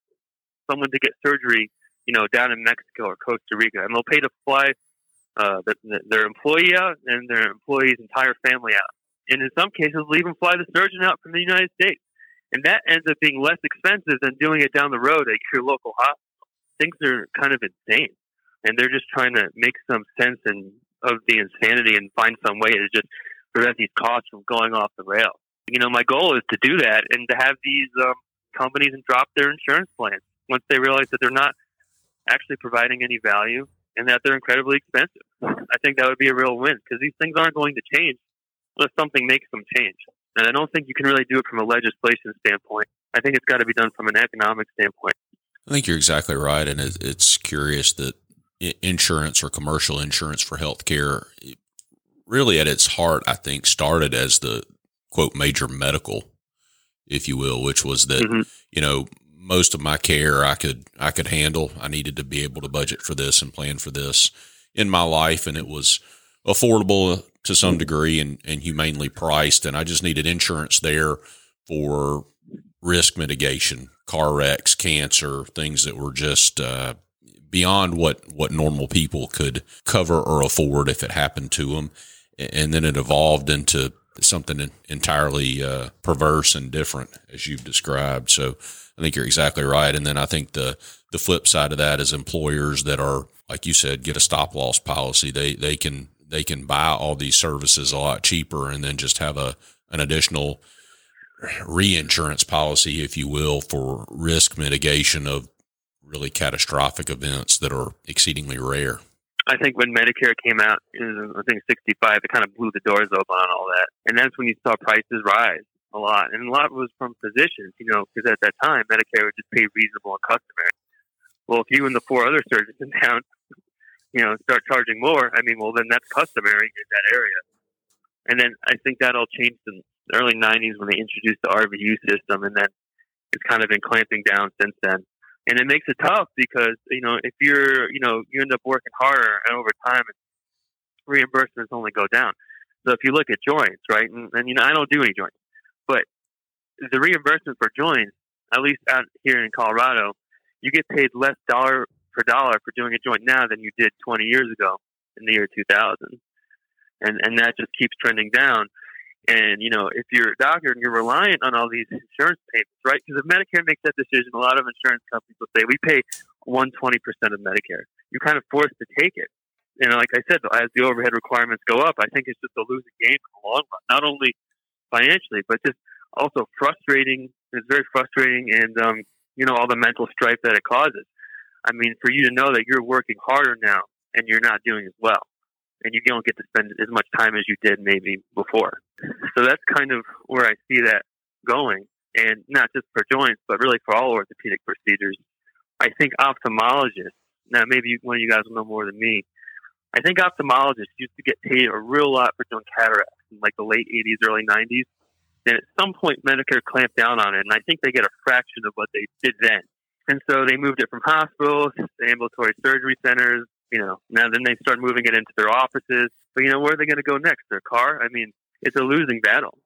Speaker 1: someone to get surgery, you know, down in Mexico or Costa Rica, and they'll pay to fly uh, the, the, their employee out and their employee's entire family out. And in some cases, they'll even fly the surgeon out from the United States and that ends up being less expensive than doing it down the road at your local hospital. Things are kind of insane, and they're just trying to make some sense and of the insanity and find some way to just prevent these costs from going off the rails. You know, my goal is to do that and to have these um, companies drop their insurance plans once they realize that they're not actually providing any value and that they're incredibly expensive. I think that would be a real win because these things aren't going to change unless something makes them change. And I don't think you can really do it from a legislation standpoint. I think it's got to be done from an economic standpoint.
Speaker 3: I think you're exactly right. And it's curious that insurance or commercial insurance for healthcare really at its heart, I think, started as the quote major medical, if you will, which was that, mm-hmm. you know, most of my care I could I could handle. I needed to be able to budget for this and plan for this in my life, and it was affordable to some degree and, and humanely priced. And I just needed insurance there for risk mitigation, car wrecks, cancer, things that were just uh, beyond what, what normal people could cover or afford if it happened to them. And then it evolved into something entirely uh, perverse and different, as you've described. So I think you're exactly right. And then I think the the flip side of that is employers that are, like you said, get a stop loss policy. They they can they can buy all these services a lot cheaper and then just have a, an additional reinsurance policy, if you will, for risk mitigation of really catastrophic events that are exceedingly rare.
Speaker 1: I think when Medicare came out in I think 65, it kind of blew the doors open on all that, and that's when you saw prices rise a lot, and a lot was from physicians, you know, because at that time Medicare would just pay reasonable and customary. Well, if you and the four other surgeons in town, you know, start charging more, I mean, well, then that's customary in that area. And then I think that all changed in the early 90s when they introduced the RVU system, and then it's kind of been clamping down since then. And it makes it tough because, you know, if you're, you know, you end up working harder and over time, reimbursements only go down. So if you look at joints, right, and, and you know, I don't do any joints, but the reimbursement for joints, at least out here in Colorado, you get paid less dollar per dollar for doing a joint now than you did 20 years ago in the year 2000. And, and that just keeps trending down. And, you know, if you're a doctor and you're reliant on all these insurance payments, right? Because if Medicare makes that decision, a lot of insurance companies will say, we pay 120% of Medicare. You're kind of forced to take it. And like I said, as the overhead requirements go up, I think it's just a losing game in the long run, not only financially, but just also frustrating. It's very frustrating and, um, you know, all the mental strife that it causes. I mean, for you to know that you're working harder now and you're not doing as well and you don't get to spend as much time as you did maybe before. So that's kind of where I see that going, and not just for joints, but really for all orthopedic procedures. I think ophthalmologists. Now, maybe one of you guys will know more than me. I think ophthalmologists used to get paid a real lot for doing cataracts in like the late 80s, early 90s. And at some point, Medicare clamped down on it, and I think they get a fraction of what they did then. And so they moved it from hospitals to ambulatory surgery centers, you know, now then they start moving it into their offices. But you know, where are they going to go next? Their car? I mean, it's a losing battle.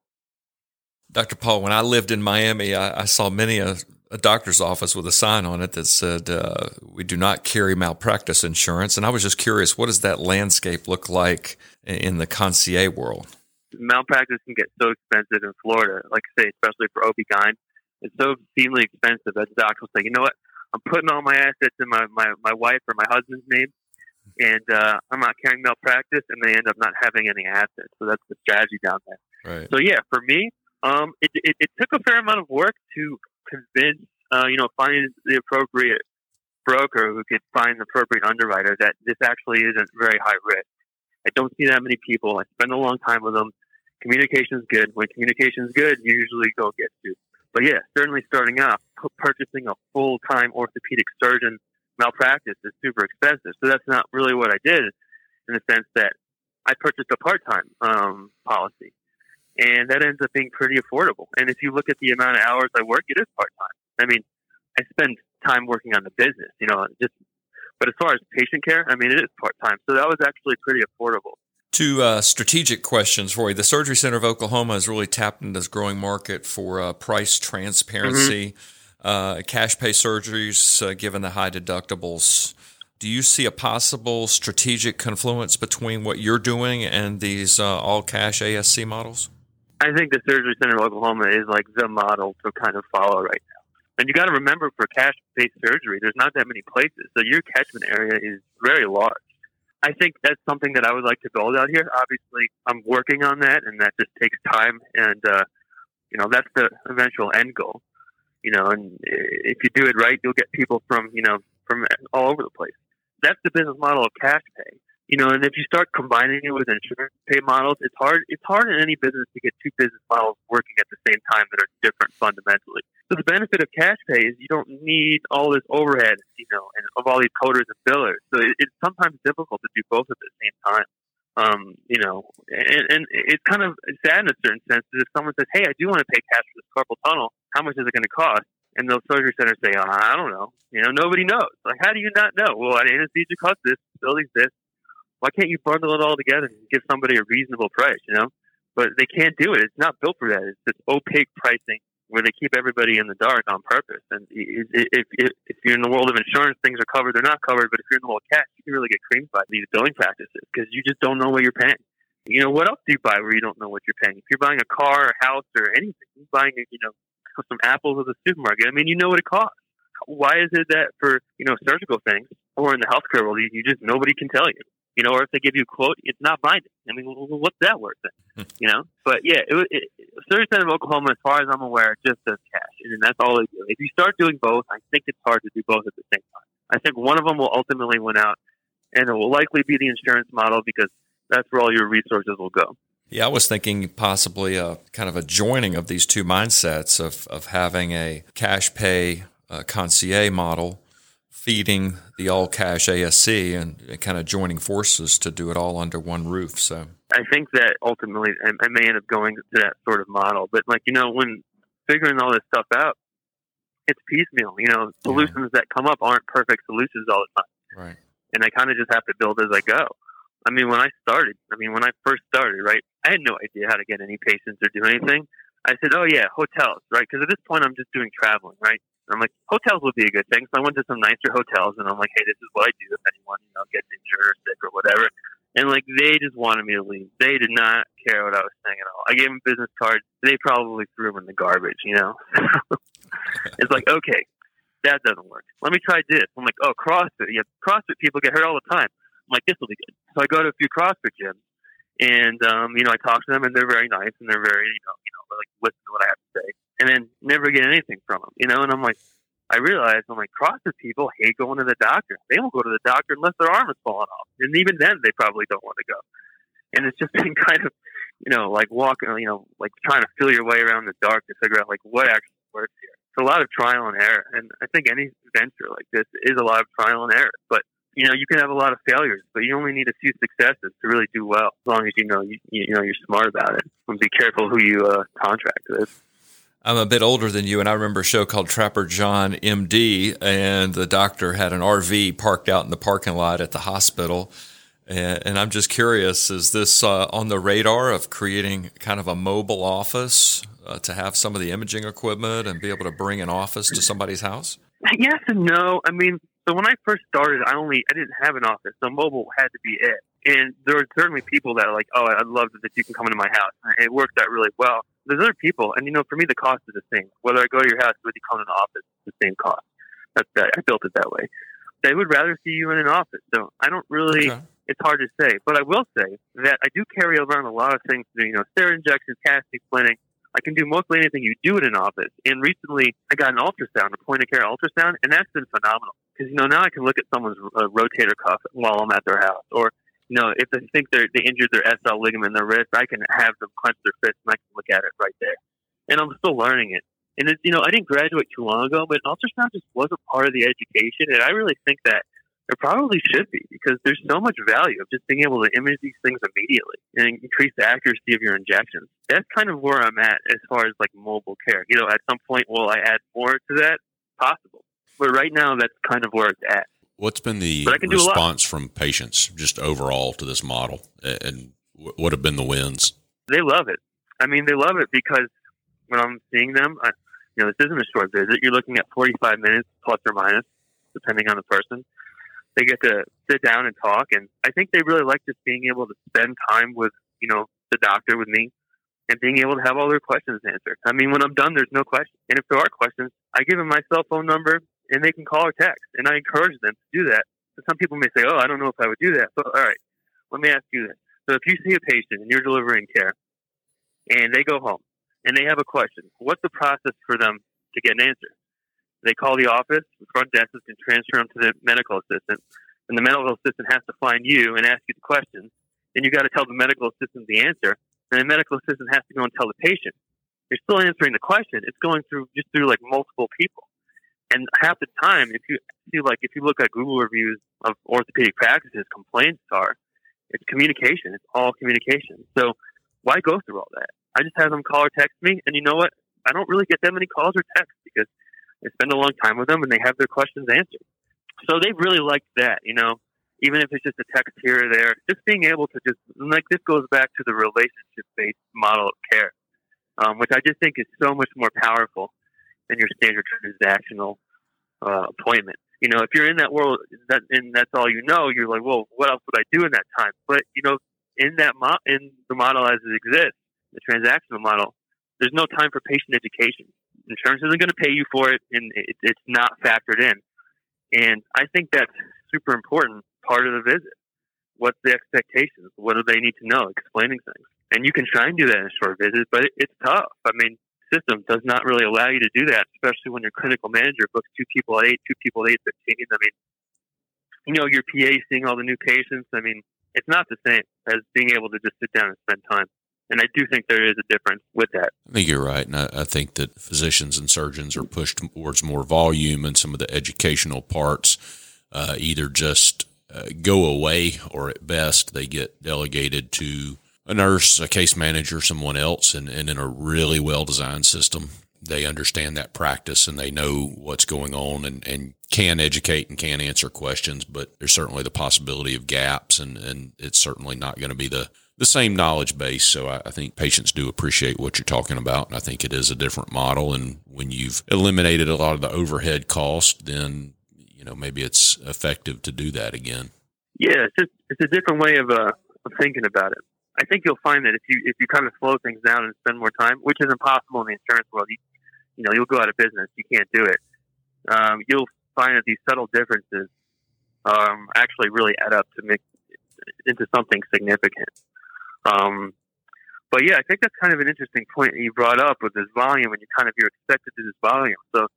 Speaker 2: Dr. Paull, when I lived in Miami, I, I saw many a, a, doctor's office with a sign on it that said, uh, "We do not carry malpractice insurance." And I was just curious, what does that landscape look like in the concierge world?
Speaker 1: Malpractice can get so expensive in Florida, like I say, especially for OB-GYN. It's so extremely expensive that the doctor will say, "You know what? I'm putting all my assets in my, my, my wife or my husband's name and uh, I'm not carrying malpractice, and they end up not having any assets. So that's the strategy down there.
Speaker 2: Right.
Speaker 1: So yeah, for me, um, it, it, it, took a fair amount of work to convince, uh, you know, find the appropriate broker who could find the appropriate underwriter that this actually isn't very high risk. I don't see that many people. I spend a long time with them. Communication is good. When communication is good, you usually go get to. But yeah, certainly starting off, purchasing a full time orthopedic surgeon malpractice is super expensive. So that's not really what I did in the sense that I purchased a part time um, policy. And that ends up being pretty affordable. And if you look at the amount of hours I work, it is part time. I mean, I spend time working on the business, you know, just, but as far as patient care, I mean, it is part time. So that was actually pretty affordable.
Speaker 2: Two uh, strategic questions for you. The Surgery Center of Oklahoma has really tapped into this growing market for uh, price transparency. Mm-hmm uh, cash pay surgeries, uh, given the high deductibles. Do you see a possible strategic confluence between what you're doing and these uh, all cash ASC models?
Speaker 1: I think the Surgery Center of Oklahoma is like the model to kind of follow right now. And you got to remember for cash based surgery, there's not that many places. So your catchment area is very large. I think that's something that I would like to build out here. Obviously, I'm working on that, and that just takes time. And, uh, you know, that's the eventual end goal you know, and if you do it right, you'll get people from, you know, from all over the place. That's the business model of cash pay. You know, and if you start combining it with insurance pay models, it's hard. It's hard in any business to get two business models working at the same time that are different fundamentally. So the benefit of cash pay is you don't need all this overhead, you know, and of all these coders and billers. So it, it's sometimes difficult to do both at the same time. Um, you know, and, and it's kind of sad in a certain sense that if someone says, "Hey, I do want to pay cash for this carpal tunnel," how much is it going to cost? And those surgery centers say, oh, I don't know. You know, nobody knows. Like, how do you not know? Well, anesthesia costs this, facilities this. Why can't you bundle it all together and give somebody a reasonable price, you know? But they can't do it. It's not built for that. It's this opaque pricing where they keep everybody in the dark on purpose. And if, if, if you're in the world of insurance, things are covered, they're not covered. But if you're in the world of cash, you can really get creamed by these billing practices because you just don't know what you're paying. You know, what else do you buy where you don't know what you're paying? If you're buying a car, or a house, or anything, you're buying, you know, some apples at the supermarket. I mean, you know what it costs. Why is it that for you know surgical things or in the healthcare world, you just nobody can tell you. You know, or if they give you a quote, it's not binding. I mean, what's that worth then? you know? But yeah, it, it, Surgery Center of Oklahoma, as far as I'm aware, just does cash, and that's all they do. If you start doing both, I think it's hard to do both at the same time. I think one of them will ultimately win out, and it will likely be the insurance model because that's where all your resources will go.
Speaker 2: Yeah, I was thinking possibly a kind of a joining of these two mindsets of, of having a cash pay uh, concierge model feeding the all cash ASC and, kind of joining forces to do it all under one roof. So
Speaker 1: I think that ultimately I, I may end up going to that sort of model. But like, you know, when figuring all this stuff out, it's piecemeal. You know, solutions yeah. that come up aren't perfect solutions all the
Speaker 2: time. Right.
Speaker 1: And I kind of just have to build as I go. I mean, when I started, I mean, when I first started, right, I had no idea how to get any patients or do anything. I said, oh, yeah, hotels, right? Because at this point, I'm just doing traveling, right? And I'm like, hotels would be a good thing. So I went to some nicer hotels and I'm like, hey, this is what I do if anyone, you know, gets injured or sick or whatever. And like, they just wanted me to leave. They did not care what I was saying at all. I gave them business cards. They probably threw them in the garbage, you know? it's like, okay, that doesn't work. Let me try this. I'm like, oh, CrossFit. Yeah, CrossFit people get hurt all the time. I'm like, this will be good. So I go to a few CrossFit gyms, and um, you know, I talk to them, and they're very nice, and they're very, you know, you know, like listen to what I have to say, and then never get anything from them, you know. And I'm like, I realize I'm like, CrossFit people hate going to the doctor. They won't go to the doctor unless their arm is falling off, and even then, they probably don't want to go. And it's just been kind of, you know, like walking, you know, like trying to feel your way around the dark to figure out like what actually works here. It's a lot of trial and error, and I think any venture like this is a lot of trial and error, but you know, you can have a lot of failures, but you only need a few successes to really do well. As long as you know you, you know you're smart about it, and be careful who you uh, contract with.
Speaker 2: I'm a bit older than you, and I remember a show called Trapper John MD, and the doctor had an RV parked out in the parking lot at the hospital. And, and I'm just curious: is this uh, on the radar of creating kind of a mobile office uh, to have some of the imaging equipment and be able to bring an office to somebody's house?
Speaker 1: Yes and no. I mean, so when I first started, I only I didn't have an office, so mobile had to be it. And there are certainly people that are like, "Oh, I'd love that you can come into my house." And it worked out really well. There's other people, and you know, for me, the cost is the same. Whether I go to your house or you come in the office, it's the same cost. That's that. I built it that way. They would rather see you in an office, so I don't really. Okay. It's hard to say, but I will say that I do carry around a lot of things. You know, steroid injections, casting, splinting. I can do mostly anything you do in an office. And recently, I got an ultrasound, a point of care ultrasound, and that's been phenomenal because you know now I can look at someone's uh, rotator cuff while I'm at their house, or you know if they think they they injured their SL ligament in their wrist, I can have them clench their fist and I can look at it right there. And I'm still learning it. And it's you know I didn't graduate too long ago, but ultrasound just wasn't part of the education, and I really think that it probably should be because there's so much value of just being able to image these things immediately and increase the accuracy of your injections. That's kind of where I'm at as far as like mobile care. You know, at some point, will I add more to that? Possible but right now that's kind of where it's at.
Speaker 3: What's been the response from patients just overall to this model, and what have been the wins?
Speaker 1: They love it. I mean, they love it because when I'm seeing them, I, you know, this isn't a short visit. You're looking at 45 minutes plus or minus, depending on the person. They get to sit down and talk, and I think they really like just being able to spend time with, you know, the doctor with me and being able to have all their questions answered. I mean, when I'm done, there's no questions. And if there are questions, I give them my cell phone number and they can call or text. And I encourage them to do that. some people may say, "Oh, I don't know if I would do that." But all right, let me ask you this: So if you see a patient and you're delivering care, and they go home and they have a question, what's the process for them to get an answer? They call the office. The front desk can transfer them to the medical assistant, and the medical assistant has to find you and ask you the question. Then you got to tell the medical assistant the answer, and the medical assistant has to go and tell the patient. You're still answering the question. It's going through just through like multiple people. And half the time, if you see, like, if you look at Google reviews of orthopedic practices, complaints are it's communication. It's all communication. So why go through all that? I just have them call or text me, and you know what? I don't really get that many calls or texts because I spend a long time with them and they have their questions answered. So they really like that, you know, even if it's just a text here or there, just being able to just, like, this goes back to the relationship based model of care, um, which I just think is so much more powerful than your standard transactional uh, appointment. You know, if you're in that world that, and that's all you know, you're like, well, what else would I do in that time? But you know, in that mo- in the model as it exists, the transactional model, there's no time for patient education. Insurance isn't going to pay you for it, and it, it's not factored in. And I think that's super important part of the visit. what's the expectations? What do they need to know? Explaining things. And you can try and do that in a short visit, but it, it's tough. I mean, system does not really allow you to do that, especially when your clinical manager books two people at eight, two people at eight fifteen. I mean, you know, your PA seeing all the new patients. I mean, it's not the same as being able to just sit down and spend time. And I do think there is a difference with that.
Speaker 3: I think you're right. And I, I think that physicians and surgeons are pushed towards more volume and some of the educational parts uh, either just uh, go away or at best they get delegated to a nurse, a case manager, someone else, and, and in a really well designed system, they understand that practice and they know what's going on and, and can educate and can answer questions. But there's certainly the possibility of gaps, and, and it's certainly not going to be the, the same knowledge base. So I, I think patients do appreciate what you're talking about. And I think it is a different model. And when you've eliminated a lot of the overhead cost, then you know maybe it's effective to do that again.
Speaker 1: Yeah, it's just it's a different way of uh, of thinking about it. I think you'll find that if you if you kind of slow things down and spend more time, which is impossible in the insurance world, you, you know you'll go out of business. You can't do it. Um, you'll find that these subtle differences um, actually really add up to make into something significant. Um, but yeah, I think that's kind of an interesting point you brought up with this volume, and you kind of you're expected to this volume. So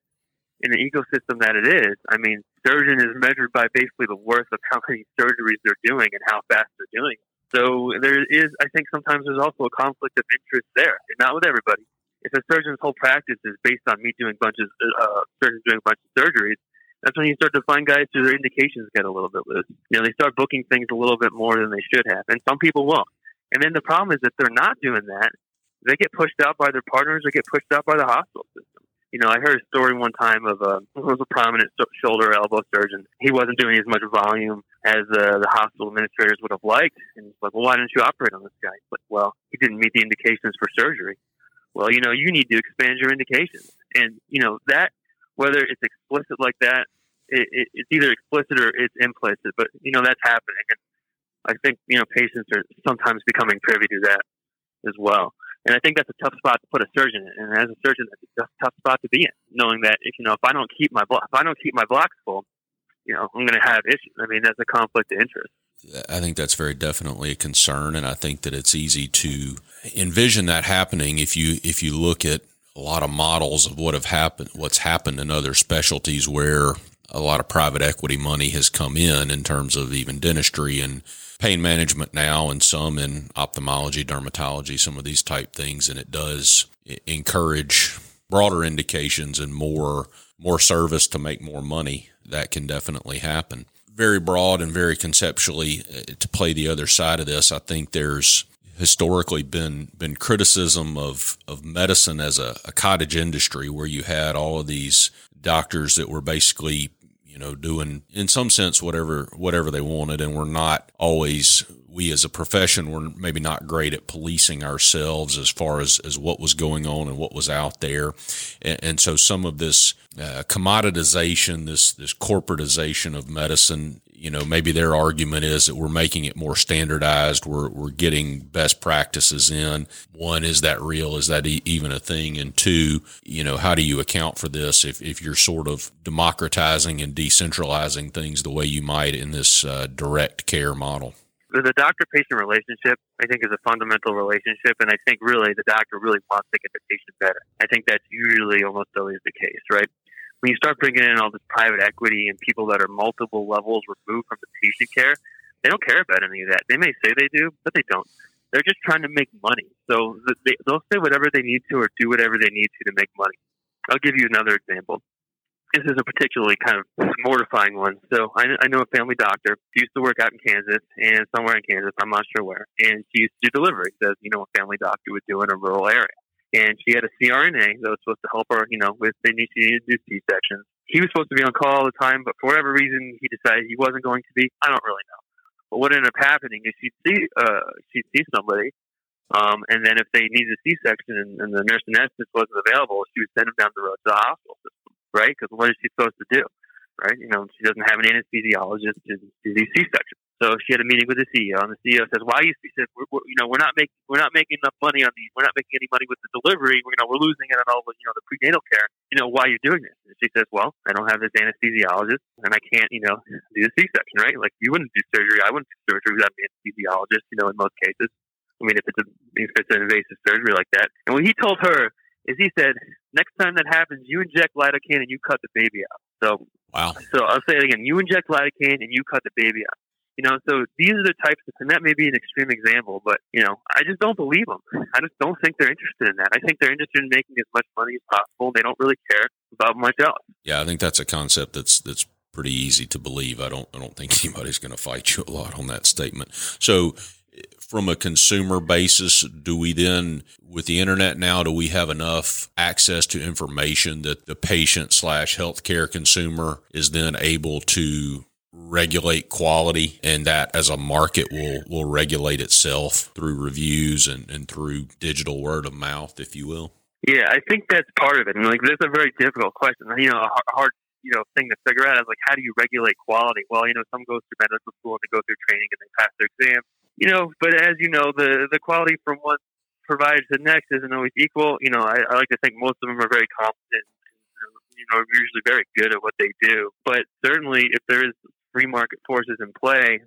Speaker 1: in the ecosystem that it is, I mean, surgeon is measured by basically the worth of how many surgeries they're doing and how fast they're doing. So there is, I think, sometimes there's also a conflict of interest there, and not with everybody. If a surgeon's whole practice is based on me doing bunches, uh, surgeons doing a bunch of surgeries, that's when you start to find guys whose their indications get a little bit loose. You know, they start booking things a little bit more than they should have, and some people won't. And then the problem is if they're not doing that, they get pushed out by their partners or get pushed out by the hospital system you know, I heard a story one time of a was a prominent shoulder elbow surgeon. He wasn't doing as much volume as uh, the hospital administrators would have liked, and he's like, "Well, why didn't you operate on this guy?" But well, he didn't meet the indications for surgery. Well, you know, you need to expand your indications, and you know that whether it's explicit like that, it, it, it's either explicit or it's implicit. But you know that's happening, and I think you know patients are sometimes becoming privy to that as well. And I think that's a tough spot to put a surgeon in. And as a surgeon, that's a tough spot to be in, knowing that if you know if I don't keep my if I don't keep my blocks full, you know I'm going to have issues. I mean, that's a conflict of interest.
Speaker 3: I think that's very definitely a concern, and I think that it's easy to envision that happening if you if you look at a lot of models of what have happened, what's happened in other specialties where a lot of private equity money has come in in terms of even dentistry and pain management now and some in ophthalmology, dermatology, some of these type things. And it does encourage broader indications and more, more service to make more money. That can definitely happen. Very broad and very conceptually uh, to play the other side of this. I think there's historically been been criticism of of medicine as a, a, cottage industry where you had all of these doctors that were basically you know, doing in some sense whatever whatever they wanted, and we're not always we as a profession we're maybe not great at policing ourselves as far as as what was going on and what was out there, and, and so some of this uh, commoditization, this this corporatization of medicine, you know, maybe their argument is that we're making it more standardized. We're, we're getting best practices in. One, is that real? Is that e- even a thing? And two, you know, how do you account for this if, if you're sort of democratizing and decentralizing things the way you might in this uh, direct care model?
Speaker 1: The doctor patient relationship, I think, is a fundamental relationship. And I think really the doctor really wants to get the patient better. I think that's usually almost always the case, right? When you start bringing in all this private equity and people that are multiple levels removed from the patient care, they don't care about any of that. They may say they do, but they don't. They're just trying to make money. So they, they'll say whatever they need to or do whatever they need to to make money. I'll give you another example. This is a particularly kind of mortifying one. So I, I know a family doctor. She used to work out in Kansas and somewhere in Kansas, I'm not sure where. And she used to do deliveries, as you know, a family doctor would do in a rural area and she had a CRNA that was supposed to help her, you know, with they need to do C sections. He was supposed to be on call all the time, but for whatever reason, he decided he wasn't going to be. I don't really know. But what ended up happening is she'd see uh, she'd see somebody, um, and then if they needed a C section and, and the nurse anesthetist wasn't available, she would send them down the road to the hospital system, right? Because what is she supposed to do, right? You know, she doesn't have an anesthesiologist to do these C sections. So she had a meeting with the CEO, and the CEO says, "Why?" He said, we're, we're, "You know, we're not making we're not making enough money on the we're not making any money with the delivery. We're, You know, we're losing it on all the you know the prenatal care." you know, why are you're doing this. And she says, well, I don't have this anesthesiologist and I can't, you know, do the C-section, right? Like you wouldn't do surgery. I wouldn't do surgery without an anesthesiologist, you know, in most cases. I mean, if it's, a, if it's an invasive surgery like that. And what he told her is he said, next time that happens, you inject lidocaine and you cut the baby out. So,
Speaker 3: wow.
Speaker 1: So I'll say it again: you inject lidocaine and you cut the baby out. You know, so these are the types of, and that may be an extreme example, but you know, I just don't believe them. I just don't think they're interested in that. I think they're interested in making as much money as possible. They don't really care about much else.
Speaker 3: Yeah, I think that's a concept that's that's pretty easy to believe. I don't I don't think anybody's going to fight you a lot on that statement. So from a consumer basis, do we then, with the internet now, do we have enough access to information that the patient slash healthcare consumer is then able to regulate quality and that as a market will, will regulate itself through reviews and, and through digital word of mouth, if you will?
Speaker 1: Yeah, I think that's part of it. And like, that's a very difficult question. You know, a hard, you know, thing to figure out is like, how do you regulate quality? Well, you know, some go through medical school and they go through training and they pass their exam you know, but as you know, the the quality from one provider to the next isn't always equal. You know, I, I like to think most of them are very competent. You know, usually very good at what they do. But certainly, if there is free market forces in play,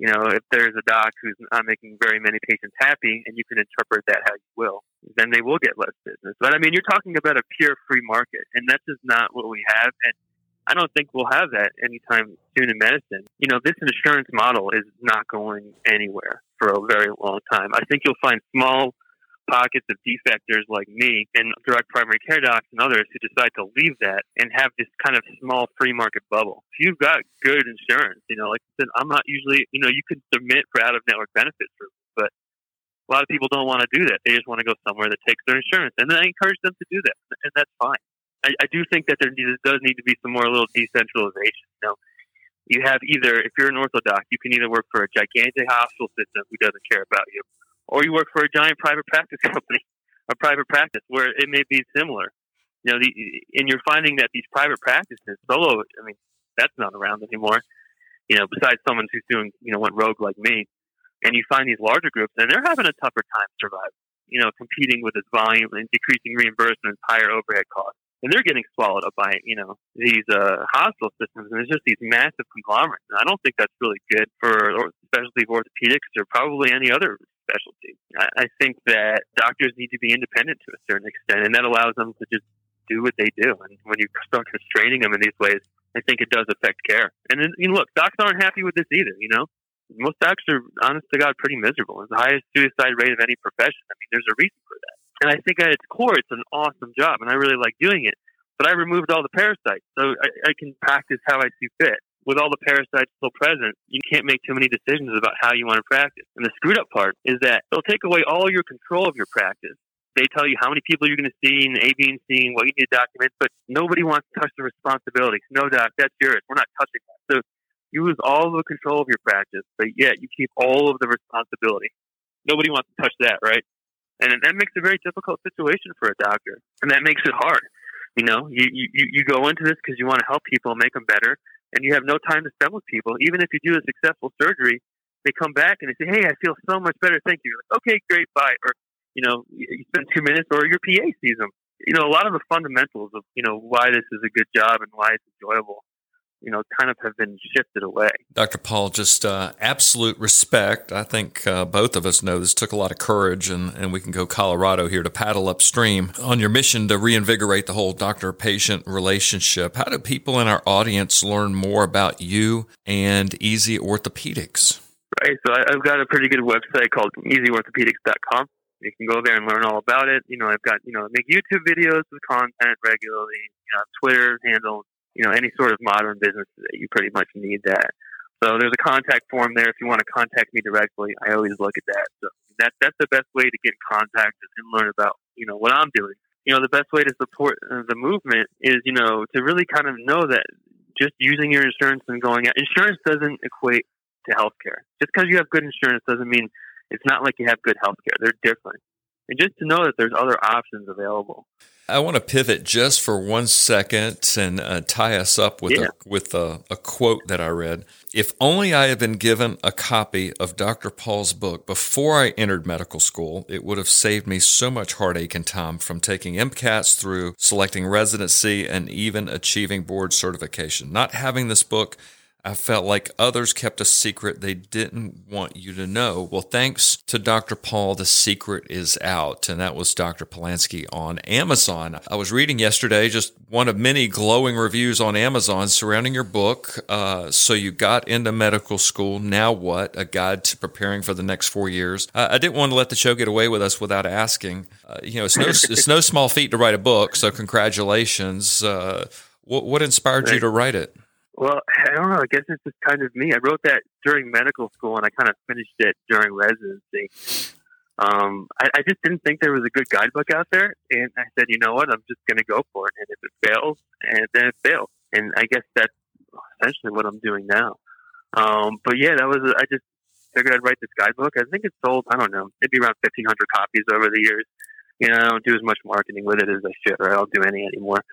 Speaker 1: you know, if there's a doc who's not making very many patients happy, and you can interpret that how you will, then they will get less business. But I mean, you're talking about a pure free market, and that's just not what we have. And I don't think we'll have that anytime soon in medicine. You know, this insurance model is not going anywhere for a very long time. I think you'll find small pockets of defectors like me and direct primary care docs and others who decide to leave that and have this kind of small free market bubble. If you've got good insurance, you know, like I said, I'm not usually, you know, you can submit for out of network benefits, but a lot of people don't want to do that. They just want to go somewhere that takes their insurance. And I encourage them to do that. And that's fine. I, I do think that there does need to be some more little decentralization. You know, you have either if you're an ortho doc, you can either work for a gigantic hospital system who doesn't care about you, or you work for a giant private practice company, a private practice where it may be similar. You know, the, and you're finding that these private practices, solo, I mean, that's not around anymore. You know, besides someone who's doing, you know, went rogue like me, and you find these larger groups, and they're having a tougher time surviving. You know, competing with this volume and decreasing reimbursements, higher overhead costs and they're getting swallowed up by you know these uh, hospital systems, and it's just these massive conglomerates. And I don't think that's really good for specialty orthopedics or probably any other specialty. I, I think that doctors need to be independent to a certain extent, and that allows them to just do what they do. And when you start constraining them in these ways, I think it does affect care. And then, you know, look, docs aren't happy with this either. You know, most docs are, honest to God, pretty miserable. It's the highest suicide rate of any profession. I mean, there's a reason for that. And I think at its core, it's an awesome job, and I really like doing it. But I removed all the parasites, so I, I can practice how I see fit. With all the parasites still present, you can't make too many decisions about how you want to practice. And the screwed up part is that they'll take away all your control of your practice. They tell you how many people you're going to see and A, B, and C, and what you need to document, but nobody wants to touch the responsibility. No, doc, that's yours. We're not touching that. So you lose all the control of your practice, but yet you keep all of the responsibility. Nobody wants to touch that, right? and that makes a very difficult situation for a doctor, and that makes it hard. You know, you you, you go into this because you want to help people, and make them better, and you have no time to spend with people. Even if you do a successful surgery, they come back and they say, "Hey, I feel so much better. Thank you." Like, okay, great, bye. Or you know, you spend two minutes, or your PA sees them. You know, a lot of the fundamentals of you know why this is a good job and why it's enjoyable you know, kind of have been shifted away.
Speaker 2: Dr. Paull, just uh, absolute respect. I think uh, both of us know this took a lot of courage, and, and we can go Colorado here to paddle upstream on your mission to reinvigorate the whole doctor patient relationship. How do people in our audience learn more about you and Easy Orthopedics?
Speaker 1: Right. So I, have got a pretty good website called easyorthopedics.com. You can go there and learn all about it. You know, I've got, you know, I make YouTube videos with content regularly, you know, Twitter handle, you know, any sort of modern business you pretty much need that. So there's a contact form there if you want to contact me directly. I always look at that. So that that's the best way to get in contact and learn about you know what I'm doing. You know, the best way to support uh, the movement is you know to really kind of know that just using your insurance and going out. Insurance doesn't equate to healthcare. Just because you have good insurance doesn't mean it's not like you have good healthcare. They're different. And just to know that there's other options available.
Speaker 2: I want to pivot just for one second and uh, tie us up with yeah. a, with a, a quote that I read. If only I had been given a copy of Dr. Paull's book before I entered medical school, it would have saved me so much heartache and time from taking MCATs through selecting residency and even achieving board certification. Not having this book I felt like others kept a secret they didn't want you to know. Well, thanks to Dr. Paull, the secret is out. And that was Dr. Polanski on Amazon. I was reading yesterday just one of many glowing reviews on Amazon surrounding your book. Uh, so you got into medical school. Now what? A guide to preparing for the next four years. Uh, I didn't want to let the show get away with us without asking. Uh, you know, it's no, it's no small feat to write a book. So congratulations. Uh, what, what inspired you to write it?
Speaker 1: Well, I don't know. I guess it's just kind of me. I wrote that during medical school, and I kind of finished it during residency. Um, I, I just didn't think there was a good guidebook out there, and I said, you know what, I'm just going to go for it. And if it fails, and then it fails. And I guess that's essentially what I'm doing now. Um, but yeah, that was I just figured I'd write this guidebook. I think it sold. I don't know, maybe around 1,500 copies over the years. You know, I don't do as much marketing with it as I should, or I don't do any anymore.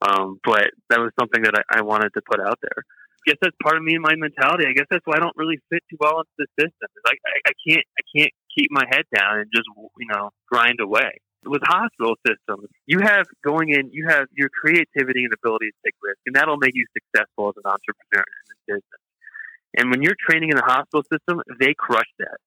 Speaker 1: Um, but that was something that I, I wanted to put out there. I guess that's part of me and my mentality. I guess that's why I don't really fit too well into the system. Like I, I can't, I can't keep my head down and just you know grind away. With hospital systems, you have going in, you have your creativity and ability to take risks, and that'll make you successful as an entrepreneur in this business. And when you're training in the hospital system, they crush that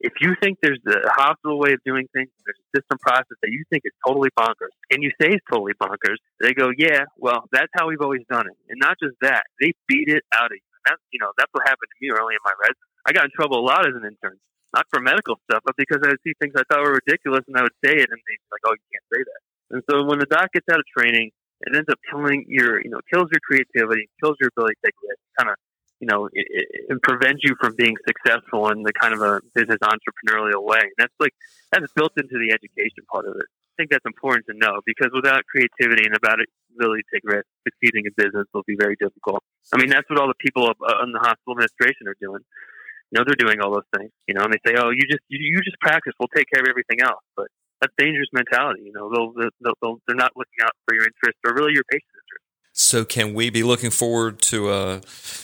Speaker 1: if you think there's a hospital way of doing things, there's a system process that you think is totally bonkers, and you say it's totally bonkers, they go, yeah, well, that's how we've always done it. And not just that, they beat it out of you. That's, you know, that's what happened to me early in my resume. I got in trouble a lot as an intern, not for medical stuff, but because I would see things I thought were ridiculous and I would say it, and they'd be like, oh, you can't say that. And so when the doc gets out of training, it ends up killing your, you know, kills your creativity, kills your ability to take risks, kind of you know, it, it, prevents you from being successful in the kind of a business entrepreneurial way. And that's like, that's built into the education part of it. I think that's important to know because without creativity and about ability to take risks, succeeding in business will be very difficult. I mean, that's what all the people uh, in the hospital administration are doing. You know, they're doing all those things, you know, and they say, oh, you just, you, you just practice. We'll take care of everything else. But that's dangerous mentality. You know, they'll, they'll, they'll, they're not looking out for your interest or really your patient's.
Speaker 2: So can we be looking forward to a? Uh,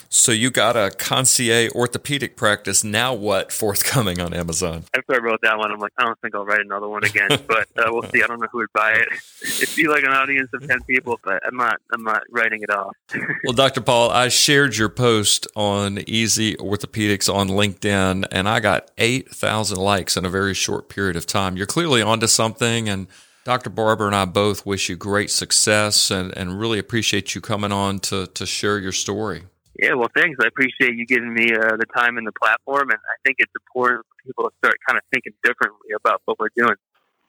Speaker 2: so you got a concierge orthopedic practice. Now what forthcoming on Amazon?
Speaker 1: After I wrote that one, I'm like, I don't think I'll write another one again. but uh, we'll see. I don't know who would buy it. It'd be like an audience of ten people, but I'm not. I'm not writing it off.
Speaker 2: well, Dr. Paull, I shared your post on Easy Orthopedics on LinkedIn, and I got eight thousand likes in a very short period of time. You're clearly onto something, and Dr. Barber and I both wish you great success and, and really appreciate you coming on to, to share your story.
Speaker 1: Yeah, well, thanks. I appreciate you giving me uh, the time and the platform, and I think it's important for people to start kind of thinking differently about what we're doing.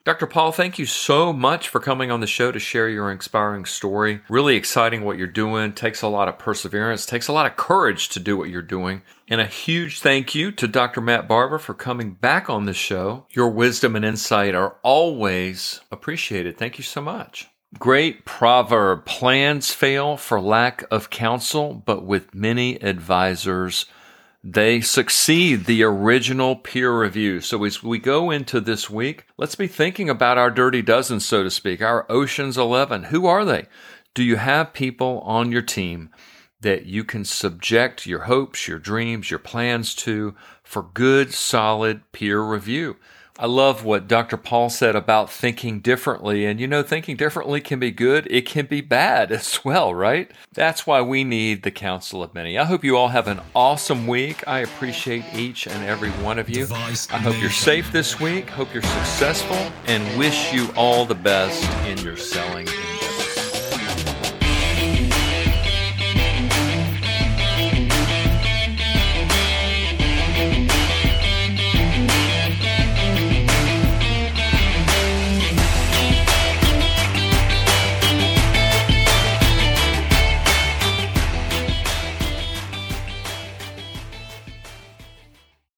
Speaker 2: Dr. Paull, thank you so much for coming on the show to share your inspiring story. Really exciting what you're doing. Takes a lot of perseverance, takes a lot of courage to do what you're doing. And a huge thank you to Dr. Matt Barber for coming back on the show. Your wisdom and insight are always appreciated. Thank you so much. Great proverb plans fail for lack of counsel, but with many advisors, they succeed the original peer review. So as we go into this week, let's be thinking about our dirty dozen, so to speak, our Ocean's 11. Who are they? Do you have people on your team that you can subject your hopes, your dreams, your plans to for good, solid peer review? I love what Dr. Paull said about thinking differently. And you know, thinking differently can be good, it can be bad as well, right? That's why we need the counsel of many. I hope you all have an awesome week. I appreciate each and every one of you. I hope you're safe this week, hope you're successful, and wish you all the best in your selling